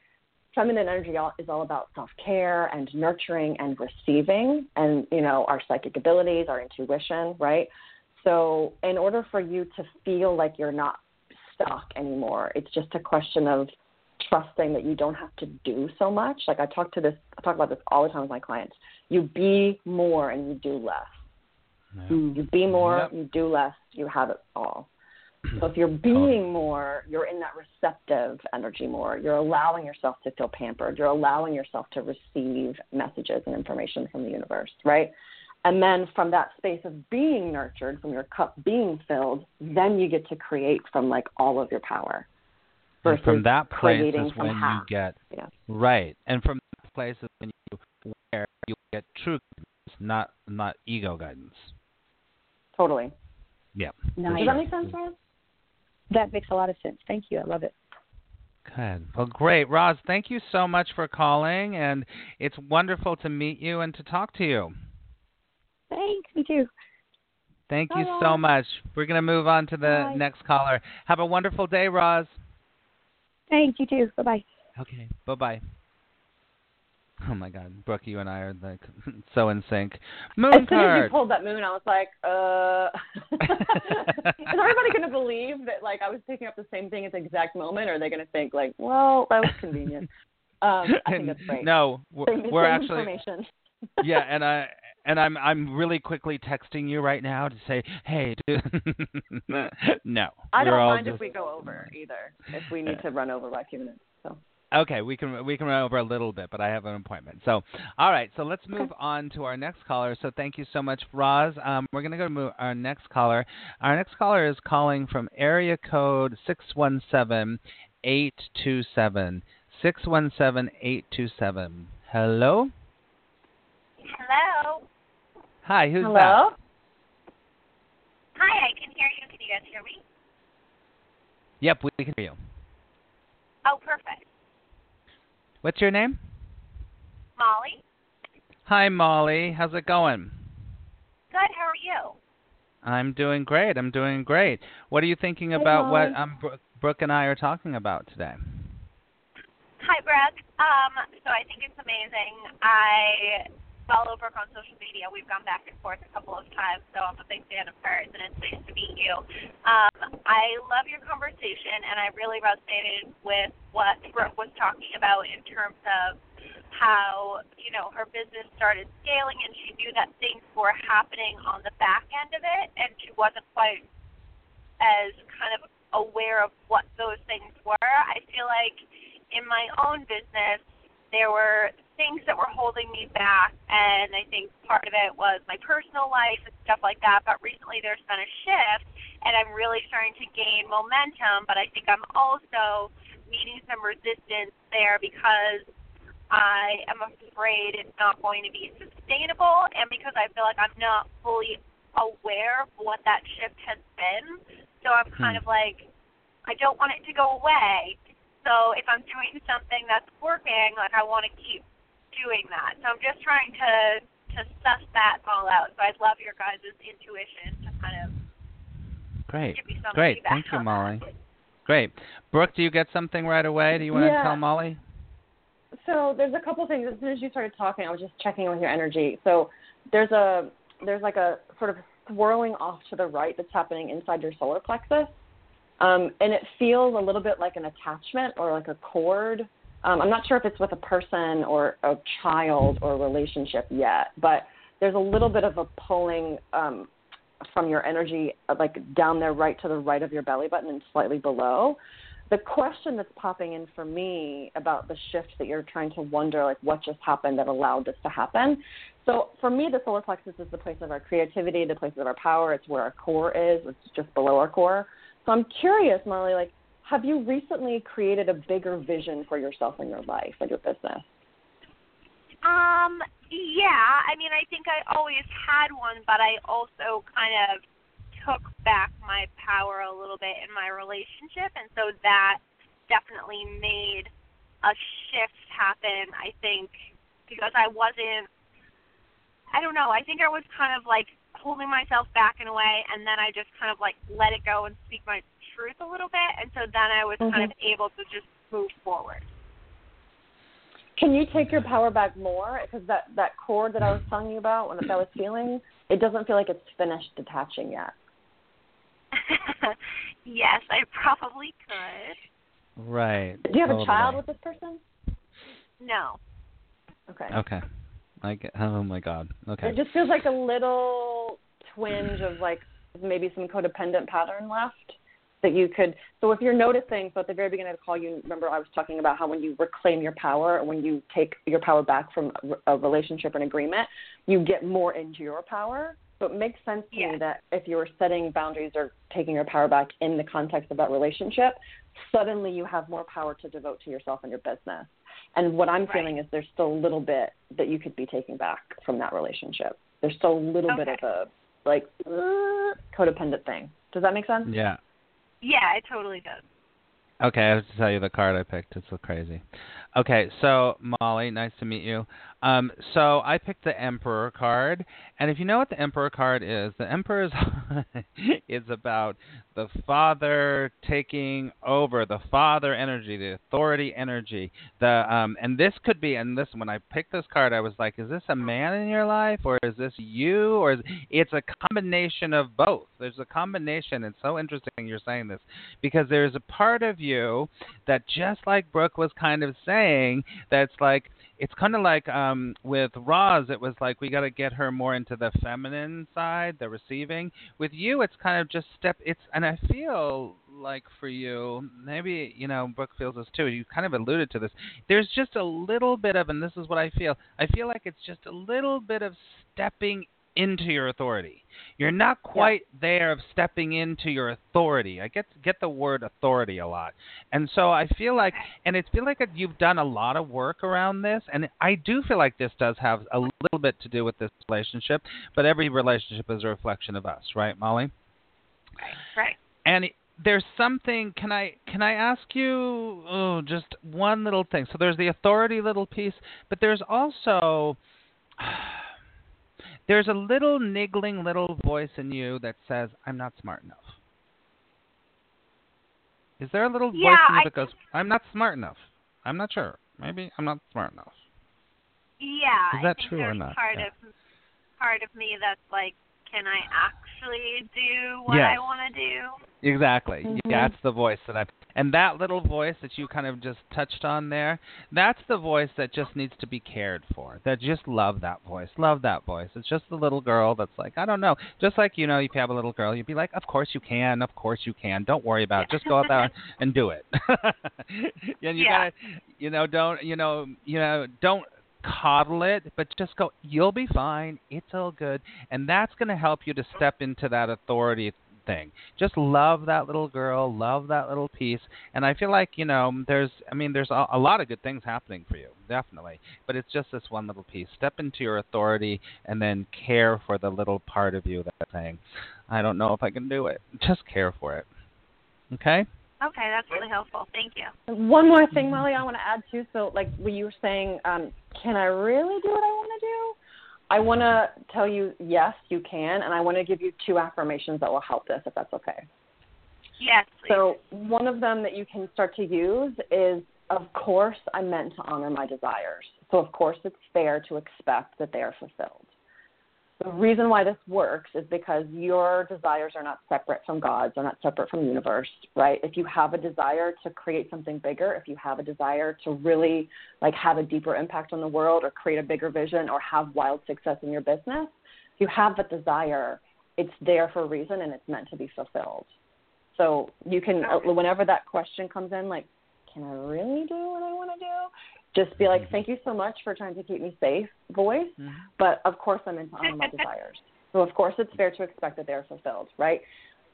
feminine energy is all about self care and nurturing and receiving, and you know our psychic abilities, our intuition, right? So in order for you to feel like you're not stuck anymore, it's just a question of trusting that you don't have to do so much. Like I talk to this, I talk about this all the time with my clients. You be more and you do less. Mm. You be more, Yep. you do less, you have it all. So if you're being more, you're in that receptive energy more. You're allowing yourself to feel pampered. You're allowing yourself to receive messages and information from the universe, right? And then from that space of being nurtured, from your cup being filled, then you get to create from like all of your power. And Versus from that place creating is when half. you get Yeah. right, and from that place is when you where you get true guidance, not not ego guidance. Totally. Yeah. Nice. Does that make sense, Roz? That makes a lot of sense. Thank you. I love it. Good. Well, great, Roz. Thank you so much for calling, and it's wonderful to meet you and to talk to you. Thanks. Me too. Thank Bye, you so much. We're going to move on to the Bye. next caller. Have a wonderful day, Roz. Thanks. You too. Bye bye. Okay. Bye bye. Oh my God, Brooke, you and I are like so in sync. Moon As soon as you pulled that moon, I was like, uh, is everybody going to believe that like I was picking up the same thing at the exact moment, or are they going to think like, well, that was convenient? Um, I think that's great. No, we're, Same, we're same actually information. yeah, and I and I'm I'm really quickly texting you right now to say, hey, dude. no, I don't all mind if we go over either. If we need to run over by a few minutes, so Okay, we can we can run over a little bit, but I have an appointment. So, all right, so let's move on to our next caller. So, thank you so much, Roz. Um, we're gonna go to move our next caller. Our next caller is calling from area code six one seven eight two seven six one seven eight two seven. Hello. Hello. Hi, who's that? hello. Hi, I can hear you. Can you guys hear me? Yep, we can hear you. Oh, perfect. What's your name? Molly. Hi, Molly. How's it going? Good. How are you? I'm doing great. I'm doing great. What are you thinking about what Molly. um, Brooke, Brooke and I are talking about today? Hi, Brooke. Um, so I think it's amazing. I follow Brooke on social media. We've gone back and forth a couple of times, so I'm a big fan of hers, and it's nice to meet you. Um, I love your conversation, and I really resonated with what Brooke was talking about in terms of how you know her business started scaling, and she knew that things were happening on the back end of it, and she wasn't quite as kind of aware of what those things were. I feel like in my own business, there were things that were holding me back, and I think part of it was my personal life and stuff like that. But recently, there's been a shift, and I'm really starting to gain momentum. But I think I'm also meeting some resistance there because I am afraid it's not going to be sustainable, and because I feel like I'm not fully aware of what that shift has been. So I'm kind Hmm. of like, I don't want it to go away. So if I'm doing something that's working, like I want to keep doing that. So I'm just trying to to suss that all out. So I'd love your guys' intuition to kind of Great. give me some Great. feedback Thank you, Molly. that. Great. Brooke, do you get something right away? Do you want Yeah. to tell Molly? So there's a couple things. As soon as you started talking, I was just checking with your energy. So there's a there's like a sort of swirling off to the right that's happening inside your solar plexus, um, and it feels a little bit like an attachment or like a cord Um, I'm not sure if it's with a person or a child or a relationship yet, but there's a little bit of a pulling um, from your energy, uh, like down there, right to the right of your belly button and slightly below. The question that's popping in for me about the shift that you're trying to wonder, like what just happened that allowed this to happen. So for me, the solar plexus is the place of our creativity, the place of our power. It's where our core is. It's just below our core. So I'm curious, Molly, like, have you recently created a bigger vision for yourself and your life and your business? Um, yeah. I mean, I think I always had one, but I also kind of took back my power a little bit in my relationship, and so that definitely made a shift happen. I think because I wasn't. I don't know. I think I was kind of like holding myself back in a way, and then I just kind of like let it go and speak my truth a little bit, and so then I was mm-hmm. kind of able to just move forward. Can you take your power back more? Because that that cord that I was telling you about, when I was feeling, it doesn't feel like it's finished detaching yet. yes, I probably could. Right. Do you have totally. a child with this person? No. Okay. Okay. I get, oh my god. Okay. It just feels like a little twinge of like maybe some codependent pattern left that you could so if you're noticing so at the very beginning of the call you remember i was talking about how when you reclaim your power when you take your power back from a relationship or an agreement you get more into your power so it makes sense to yeah. me that if you were setting boundaries or taking your power back in the context of that relationship suddenly you have more power to devote to yourself and your business and what i'm right. feeling is there's still a little bit that you could be taking back from that relationship there's still a little okay. bit of a like uh, codependent thing does that make sense yeah yeah, it totally does. Okay, I have to tell you the card I picked. It's so crazy. Okay, so Molly, nice to meet you. Um, so I picked the Emperor card, and if you know what the Emperor card is, the Emperor is, is about the father taking over, the father energy, the authority energy. The um, and this could be, and this when I picked this card, I was like, is this a man in your life, or is this you, or is, it's a combination of both. There's a combination. It's so interesting you're saying this because there's a part of you that just like Brooke was kind of saying, that's like it's kind of like um with Roz it was like we got to get her more into the feminine side the receiving. With you it's kind of just step it's and I feel like for you maybe you know Brooke feels this too you kind of alluded to this there's just a little bit of and this is what I feel I feel like it's just a little bit of stepping into your authority. You're not quite yeah. there of stepping into your authority. I get get the word authority a lot, and so I feel like, and it's feel like you've done a lot of work around this, and I do feel like this does have a little bit to do with this relationship. But every relationship is a reflection of us, right, Molly? Right. Right. And there's something. Can I can I ask you oh, just one little thing? So there's the authority little piece, but there's also there's a little niggling little voice in you that says, I'm not smart enough. Is there a little yeah, voice in you I that goes, I'm not smart enough? I'm not sure. Maybe I'm not smart enough. Yeah. Is that I true or not? Part yeah. of part of me that's like, can I actually do what yes. I want to do? Exactly. Mm-hmm. That's the voice that I and that little voice that you kind of just touched on there, that's the voice that just needs to be cared for. That just love that voice. Love that voice. It's just the little girl that's like, I don't know. Just like, you know, if you have a little girl, you'd be like, Of course you can, of course you can. Don't worry about it. Just go out there and do it. and you yeah. gotta you know, don't you know you know, don't coddle it, but just go, you'll be fine. It's all good. And that's going to help you to step into that authority thing. Just love that little girl, love that little piece, and I feel like you know there's I mean there's a, a lot of good things happening for you, definitely. But it's just this one little piece. Step into your authority and then care for the little part of you that's saying, I don't know if I can do it. Just care for it. Okay. Okay, that's really helpful. Thank you. One more thing, Molly, I want to add too. So, like, when you were saying, um, can I really do what I want to do? I want to tell you, yes, you can, and I want to give you two affirmations that will help this, if that's okay. Yes. Please. So, one of them that you can start to use is, of course, I'm meant to honor my desires. So, of course, it's fair to expect that they are fulfilled. The reason why this works is because your desires are not separate from God's, they're not separate from the universe, right? If you have a desire to create something bigger, if you have a desire to really like have a deeper impact on the world or create a bigger vision or have wild success in your business, if you have that desire, it's there for a reason and it's meant to be fulfilled. So you can, whenever that question comes in, like, can I really do what I want to do? Just be like, thank you so much for trying to keep me safe, voice. Mhm. But of course, I'm into honor my desires. So of course, it's fair to expect that they're fulfilled, right?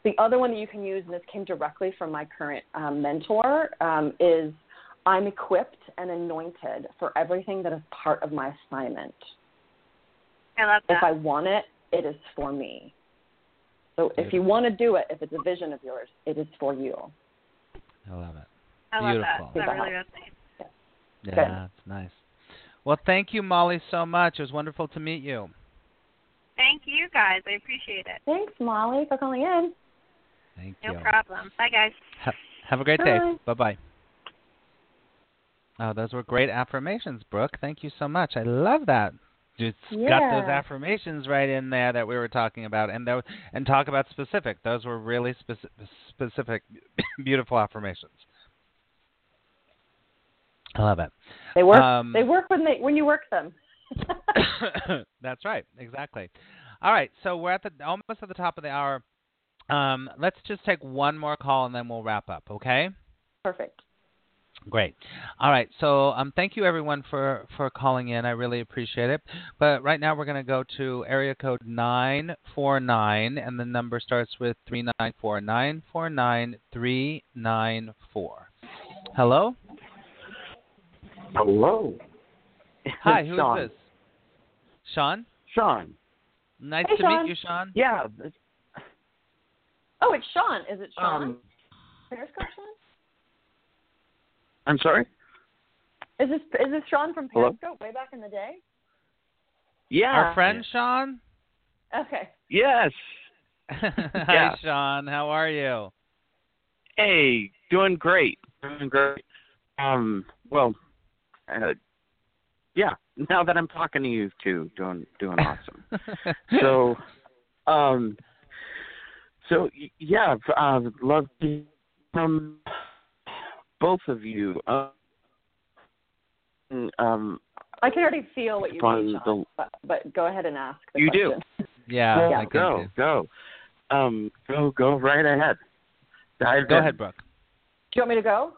The other one that you can use, and this came directly from my current um, mentor, um, is I'm equipped and anointed for everything that is part of my assignment. I love that. If I want it, it is for me. So if you want to do it, if it's a vision of yours, it is for you. I love it. I love Beautiful. that. That really resonates. Yeah, Good. that's nice. Well, thank you, Molly, so much. It was wonderful to meet you. Thank you guys. I appreciate it. Thanks, Molly, for calling in. Thank No you. problem. Bye, guys. Ha- have a great day. Bye. Bye bye. Oh, those were great affirmations, Brooke. Thank you so much. I love that. Just got those affirmations right in there that we were talking about, and those, and talk about specific. Those were really specific, specific, beautiful affirmations. I love it. They work. Um, they work when they when you work them. That's right, exactly. All right, so we're at the almost at the top of the hour. Um, let's just take one more call and then we'll wrap up. Okay. Perfect. Great. All right. So um, thank you everyone for for calling in. I really appreciate it. But right now we're going to go to area code nine four nine, and the number starts with three nine four nine four nine three nine four. Hello. Hello. Hi. It's Who is Sean. this? Sean. Sean. Nice Hey, to Sean. meet you, Sean. Yeah. Oh, it's Sean. Is it Sean? Um, Periscope Sean? I'm sorry. Is this is this Sean from Hello? Way back in the day? Yeah. Our friend Sean. Okay. Yes. Hi, Yeah. Sean. How are you? Hey, doing great. Doing great. Um. Well. Uh, yeah. Now that I'm talking to you two, doing doing awesome. so, um. So yeah, I would love to hear from both of you. Uh, um. I can already feel what you From mean, Sean. the- But, but go ahead and ask. The You do. question. yeah. Yeah. I can go, go. Um, go, go right ahead. Dive Go in. ahead, Brooke. Do you want me to go?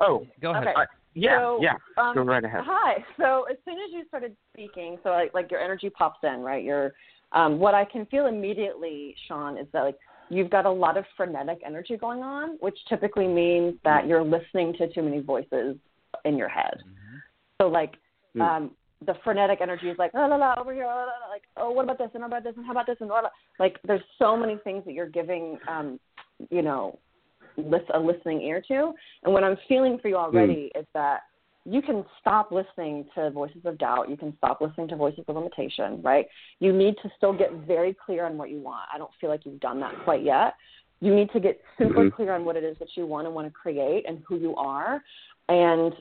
Oh, Go ahead. Okay. I, yeah, So, yeah. Um, go right ahead. Hi. So as soon as you started speaking, so like like your energy pops in, right? Your um, what I can feel immediately, Sean, is that like you've got a lot of frenetic energy going on, which typically means that you're listening to too many voices in your head. So like Mm. um, the frenetic energy is like la la la over here, la, la, la, like oh what about this and how about this and how about this and la. like there's so many things that you're giving um, you know a listening ear to. And what I'm feeling for you already is that you can stop listening to voices of doubt. You can stop listening to voices of limitation, right? You need to still get very clear on what you want. I don't feel like you've done that quite yet. You need to get super Mhm. clear on what it is that you want and want to create and who you are and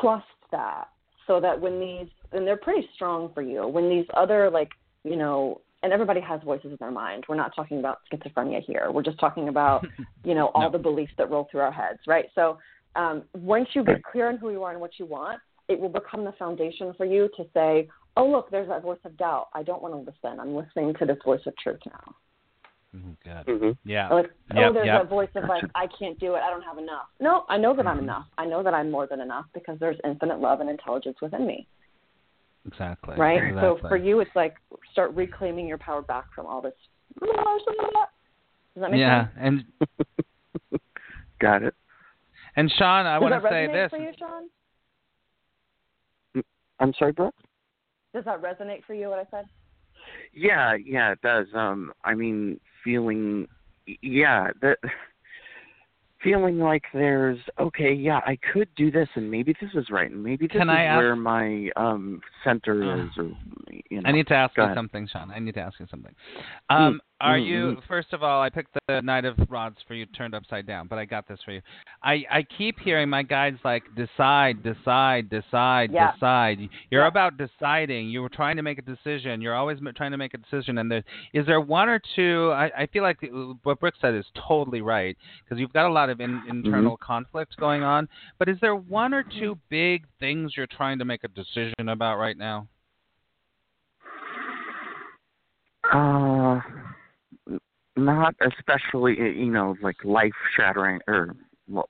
trust that so that when these and they're pretty strong for you when these other like you know and everybody has voices in their mind we're not talking about schizophrenia here we're just talking about you know all No. the beliefs that roll through our heads right so um, once you get clear on who you are and what you want it will become the foundation for you to say oh look there's that voice of doubt i don't want to listen i'm listening to this voice of truth now Mhm, Good. Mm-hmm. Yeah. like, oh, Yep, there's yep. that voice of like, I can't do it. I don't have enough. No, I know that I'm Mhm. enough. I know that I'm more than enough because there's infinite love and intelligence within me. Exactly. Right. So for you, it's like start reclaiming your power back from all this. Does that make yeah, sense? Yeah. And Got it. and Sean, I Does want to say resonate this. for you, Sean? I'm sorry, Brooke. Does that resonate for you? What I said? Yeah, yeah, it does. Um, I mean, feeling, yeah, that feeling like there's okay, yeah, I could do this, and maybe this is right, and maybe this Can is I ask- where my um center Uh, is, or you know. I need to ask Go you ahead. something, Sean. I need to ask you something. Um, Are Mhm. you first of all? I picked the Knight of Rods for you turned upside down, but I got this for you. I I keep hearing my guides like decide, decide, decide, Yeah. decide. You're Yeah. about deciding. You were trying to make a decision. You're always trying to make a decision. And there is there one or two. I, I feel like what Brooke said is totally right because you've got a lot of in, internal conflict going on. But is there one or two big things you're trying to make a decision about right now? Uh, n- not especially, you know, like life shattering or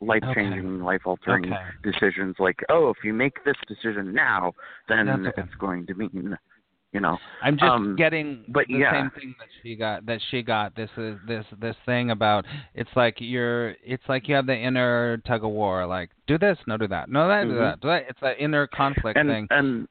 life changing, life altering Okay. decisions. Like, oh, if you make this decision now, then okay. it's going to mean, you know. I'm just Um, getting but the yeah. same thing that she got. That she got. This is this this thing about. It's like you're. It's like you have the inner tug of war. Like do this, no, do that, no, that, do Mhm. that, do that. It's that inner conflict and thing. and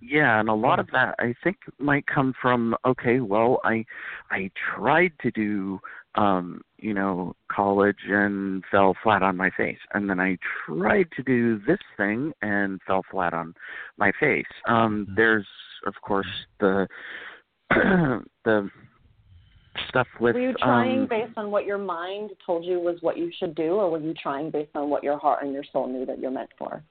yeah and a lot of that i think might come from okay well i i tried to do um you know college and fell flat on my face and then i tried to do this thing and fell flat on my face um Mhm. there's of course the the stuff with Were you trying um, based on what your mind told you was what you should do, or were you trying based on what your heart and your soul knew that you're meant for?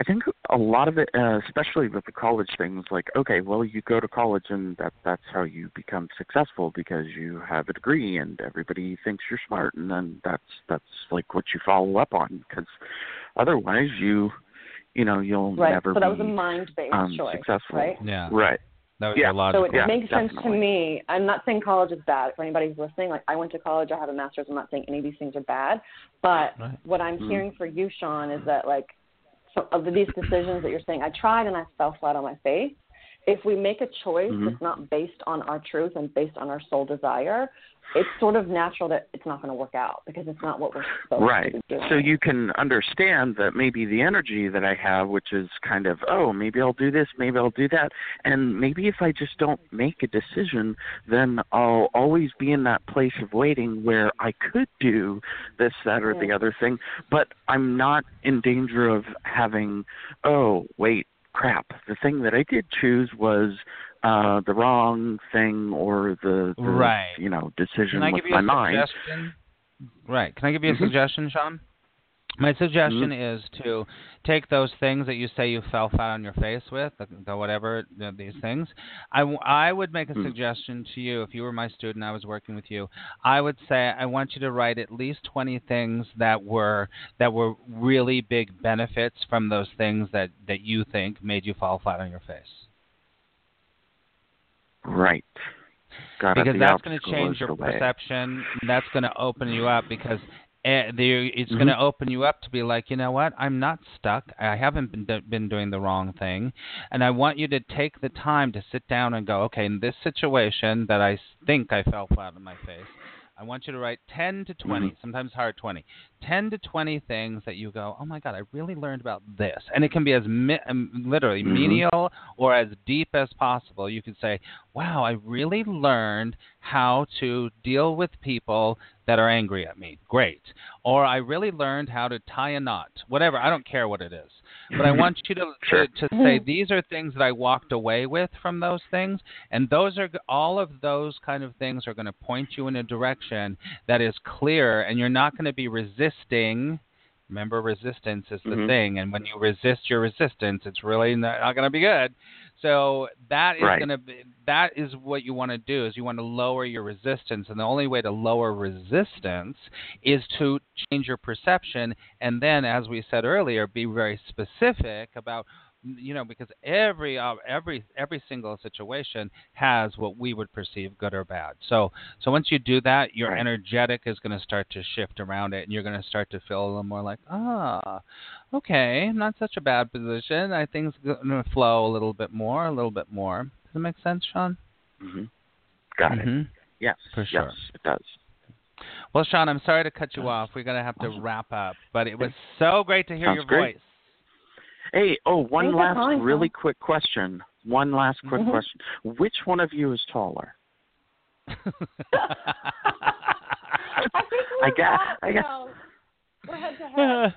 I think a lot of it, uh, especially with the college things, like okay, well, you go to college and that that's how you become successful because you have a degree and everybody thinks you're smart, and then that's that's like what you follow up on because otherwise you, you know, you'll Right. never so that be was a mind-based um, choice, successful. right? yeah, Right. that was Yeah. your So it Yeah, makes sense to me. I'm not saying college is bad. For anybody who's listening, like I went to college, I have a master's. I'm not saying any of these things are bad, but Right. what I'm Mhm. hearing for you, Sean, is that like of these decisions that you're saying, I tried and I fell flat on my face. If we make a choice Mhm. that's not based on our truth and based on our soul desire, it's sort of natural that it's not going to work out because it's not what we're supposed Right. to be doing. So you can understand that maybe the energy that I have, which is kind of, oh, maybe I'll do this, maybe I'll do that, and maybe if I just don't make a decision, then I'll always be in that place of waiting where I could do this, that, or the other thing, but I'm not in danger of having, oh, wait, crap, the thing that I did choose was uh the wrong thing or the, the Right. you know decision Can I with give you my a mind suggestion? Right. Can I give you a Mhm. suggestion, Sean? My suggestion Mm-hmm. is to take those things that you say you fell flat on your face with, the, the whatever the, these things. I, w- I would make a Mm. suggestion to you if you were my student, I was working with you. I would say I want you to write at least 20 things that were that were really big benefits from those things that that you think made you fall flat on your face. Right. Got because that's going to change your perception. That's going to open you up because eh, the, it's Mhm. going to open you up to be like, you know what? I'm not stuck. I haven't been been doing the wrong thing, and I want you to take the time to sit down and go, okay, in this situation that I think I fell flat on my face. I want you to write 10 to 20, sometimes hard 20, 10 to 20 things that you go, oh my God, I really learned about this. And it can be as mi- um, literally Mhm. menial or as deep as possible. You could say, wow, I really learned how to deal with people that are angry at me. Great. Or I really learned how to tie a knot. Whatever. I don't care what it is. But I want you to, Sure. to, to say these are things that I walked away with from those things, and those are all of those kind of things are going to point you in a direction that is clear, and you're not going to be resisting. Remember, resistance is the Mhm. thing, and when you resist your resistance, it's really not, not going to be good. So that is Right. going to be that is what you want to do is you want to lower your resistance, and the only way to lower resistance is to change your perception, and then, as we said earlier, be very specific about you know because every uh, every every single situation has what we would perceive good or bad. So so once you do that, your energetic is going to start to shift around it, and you're going to start to feel a little more like ah, okay, not such a bad position. I things going to flow a little bit more, a little bit more. Does that make sense, Sean? Mm-hmm. Got it. Mhm. Yes. For sure. Yes, it does. Well, Sean, I'm sorry to cut you off. We're going to have to wrap up, but it was so great to hear Sounds your great. voice. Hey, oh, one Thanks last calling, really Tom. quick question. One last quick Mhm. question. Which one of you is taller? I, think I we're got- not, I got- no. We're head to head.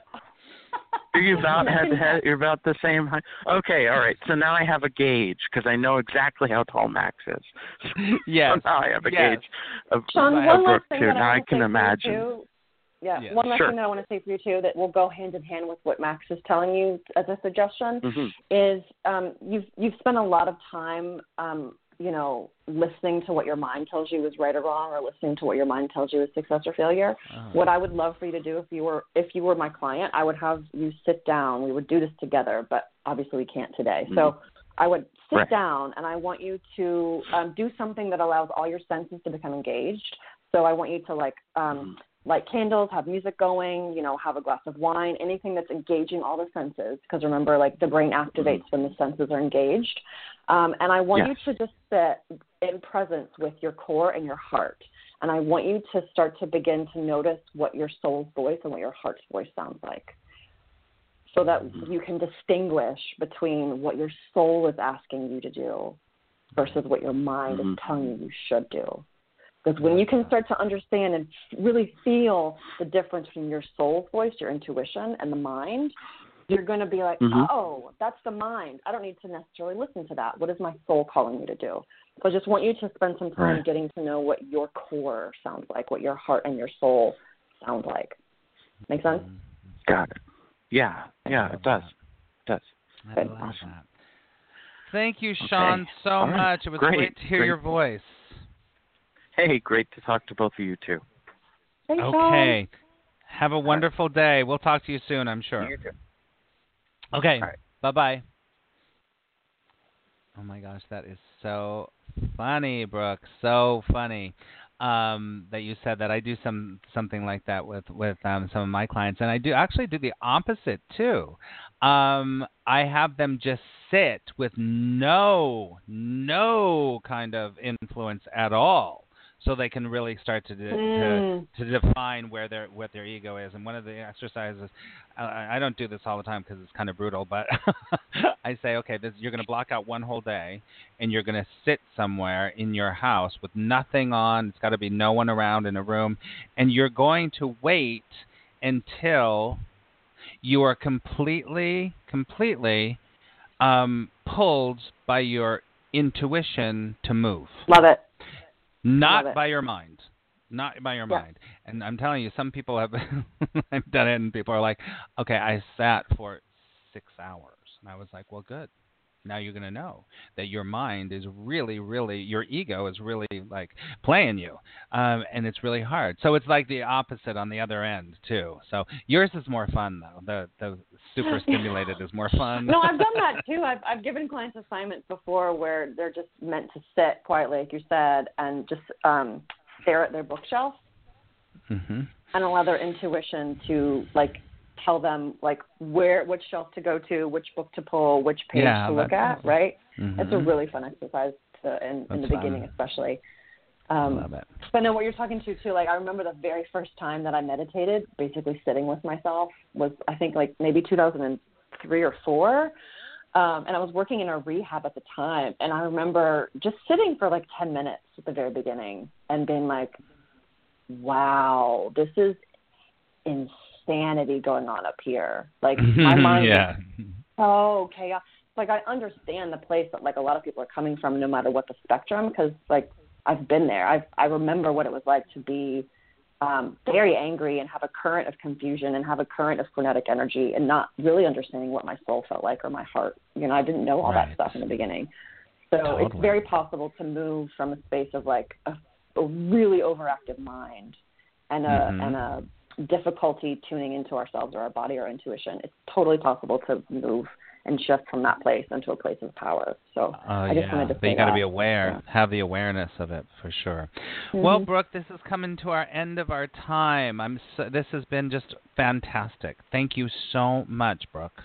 Are you about head to head? You're about the same height. Okay, all right. So now I have a gauge because I know exactly how tall Max is. Yes. So now I have a yes. gauge of, Sean, of one Brooke last thing too. that Now I, I can imagine. Too, yeah, Yeah. one last Sure. thing that I want to say for you too that will go hand in hand with what Max is telling you as a suggestion hmm is um, you've you've spent a lot of time, um, you know, listening to what your mind tells you is right or wrong, or listening to what your mind tells you is success or failure. Oh. What I would love for you to do if you were if you were my client, I would have you sit down. We would do this together, but obviously we can't today. So I would sit Right. down and I want you to um, do something that allows all your senses to become engaged. So I want you to like um, light candles, have music going, you know, have a glass of wine, anything that's engaging all the senses. Because remember, like the brain activates when the senses are engaged. Um, and I want Yes. you to just sit in presence with your core and your heart. And I want you to start to begin to notice what your soul's voice and what your heart's voice sounds like. So that you can distinguish between what your soul is asking you to do versus what your mind Mhm. is telling you you should do. Because when you can start to understand and really feel the difference between your soul's voice, your intuition, and the mind, you're going to be like, Mhm. oh, that's the mind. I don't need to necessarily listen to that. What is my soul calling me to do? So I just want you to spend some time Right. getting to know what your core sounds like, what your heart and your soul sound like. Make sense? Got it. Yeah, yeah, it does. It does. Good. Awesome. that. Thank you, Sean, so All right. much. It was Great. great to hear Great. your voice. Hey, great to talk to both of you too. Thanks, Sean. Okay. Have a wonderful day. We'll talk to you soon, I'm sure. You too. Okay. All right. Bye bye. Oh my gosh, that is so funny, Brooke. So funny. Um, that you said that I do some something like that with with um, some of my clients, and I do actually do the opposite too. Um, I have them just sit with no no kind of influence at all, so they can really start to de- Mm. to to define where their what their ego is. And one of the exercises, I, I don't do this all the time because it's kind of brutal, but I say, okay, this, you're going to block out one whole day, and you're going to sit somewhere in your house with nothing on. It's got to be no one around in a room, and you're going to wait until you are completely, completely um, pulled by your intuition to move Love it. Not by your mind. Not by your Yeah. mind. And i'm telling you some people have i've done it and people are like okay i sat for six hours. And i was like well good now you're going to know that your mind is really really your ego is really like playing you um and it's really hard. So it's like the opposite on the other end too. So yours is more fun though. The the super stimulated is more fun. No, I've done that too. I've I've given clients assignments before where they're just meant to sit quietly, like you said, and just um stare at their bookshelf mhm and allow their intuition to like tell them like where which shelf to go to, which book to pull, which page Yeah, to look at, right? It's a really fun exercise to in, in the That's beginning fun. especially. I Um love it But no, what you're talking to too, like I remember the very first time that I meditated, basically sitting with myself, was I think like maybe 2003 or four, um, and I was working in a rehab at the time, and I remember just sitting for like 10 minutes at the very beginning and being like, "Wow, this is insanity going on up here." Like my mind yeah so chaos. Like I understand the place that like a lot of people are coming from, no matter what the spectrum, because like I've been there. I I remember what it was like to be um, very angry and have a current of confusion and have a current of frenetic energy and not really understanding what my soul felt like or my heart. You know, I didn't know all Right. that stuff in the beginning. So it's very possible to move from a space of like a, a really overactive mind and a Mhm. and a difficulty tuning into ourselves or our body or intuition. It's totally possible to move and shift from that place into a place of power. So Oh I just yeah, wanted to but you got to be aware, Yeah. have the awareness of it for sure. Well, Mhm. Brooke, this is coming to our end of our time. I'm so, this has been just fantastic. Thank you so much, Brooke.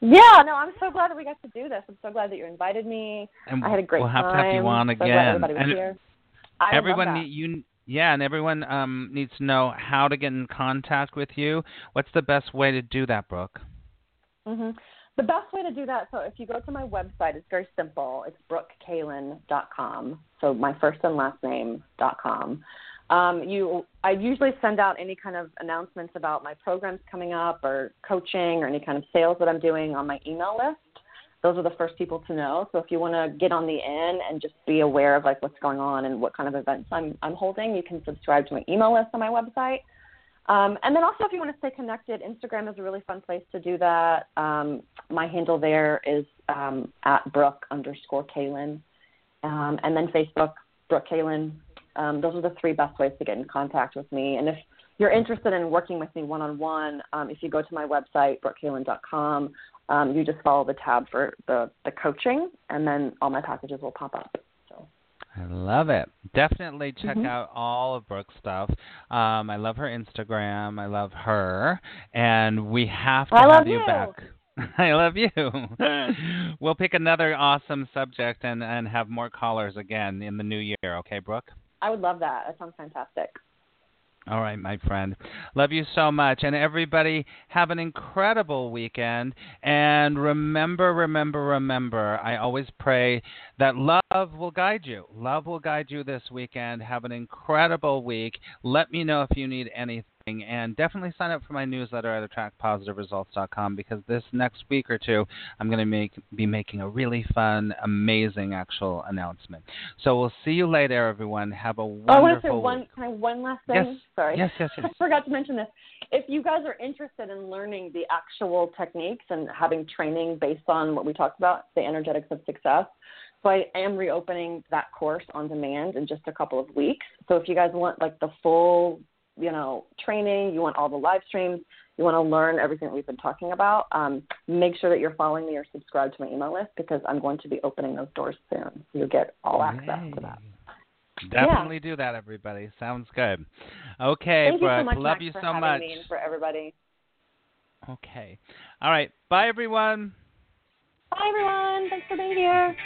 Yeah, no, I'm so glad that we got to do this. I'm so glad that you invited me. And I had a great time. we'll have time. to have you on so again. everybody was and here. I everyone, love that. you yeah, and everyone um, needs to know how to get in contact with you. What's the best way to do that, Brooke? hmm The best way to do that, so if you go to my website, it's very simple. It's brookekalan.com. So my first and last name dot com. Um, you, I usually send out any kind of announcements about my programs coming up or coaching or any kind of sales that I'm doing on my email list. Those are the first people to know. So if you want to get on the in and just be aware of like what's going on and what kind of events I'm I'm holding, you can subscribe to my email list on my website. Um, and then also, if you want to stay connected, Instagram is a really fun place to do that. Um, my handle there is um, at Brooke underscore Kalan. Um, and then Facebook, Brooke Kalan. Um, those are the three best ways to get in contact with me. And if you're interested in working with me one on one, if you go to my website, brookekalan.com, um, you just follow the tab for the, the coaching, and then all my packages will pop up. I love it. Definitely check Mhm. out all of Brooke's stuff. Um, I love her Instagram. I love her, and we have to I have love you you. back. I love you. we'll pick another awesome subject and and have more callers again in the new year. Okay, Brooke. I would love that. That sounds fantastic. All right, my friend. Love you so much. And everybody, have an incredible weekend. And remember, remember, remember, I always pray that love will guide you. Love will guide you this weekend. Have an incredible week. Let me know if you need anything. And definitely sign up for my newsletter at attractpositiveresults.com because this next week or two, I'm going to make be making a really fun, amazing actual announcement. So we'll see you later, everyone. Have a wonderful Oh, I want to say one, can I, one last thing. Yes. Sorry. Yes, yes, yes. I forgot to mention this. If you guys are interested in learning the actual techniques and having training based on what we talked about, the energetics of success, so I am reopening that course on demand in just a couple of weeks. So if you guys want like the full, you know, training, you want all the live streams, you want to learn everything that we've been talking about, um, make sure that you're following me or subscribe to my email list because I'm going to be opening those doors soon. You'll get all access to that. Definitely do that, everybody. Sounds good. Okay, Thank you so much, love Max, you so having much. me and for everybody. Okay. All right. Bye, everyone. Bye, everyone. Thanks for being here.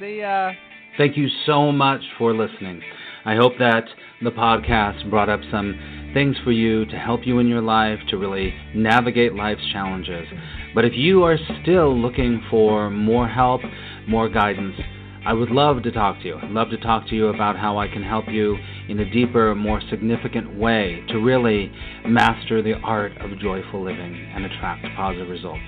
See ya. Thank you so much for listening. I hope that the podcast brought up some things for you to help you in your life to really navigate life's challenges. But if you are still looking for more help, more guidance, I would love to talk to you. I'd love to talk to you about how I can help you in a deeper, more significant way to really master the art of joyful living and attract positive results.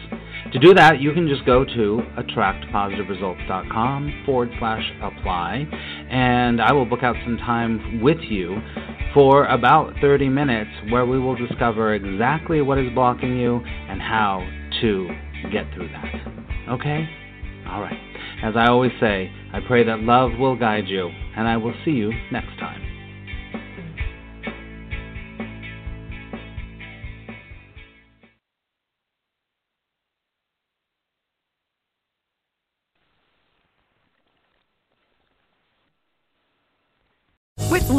To do that, you can just go to attractpositiveresults.com forward slash apply, and I will book out some time with you for about 30 minutes where we will discover exactly what is blocking you and how to get through that. Okay? All right. As I always say, I pray that love will guide you, and I will see you next time.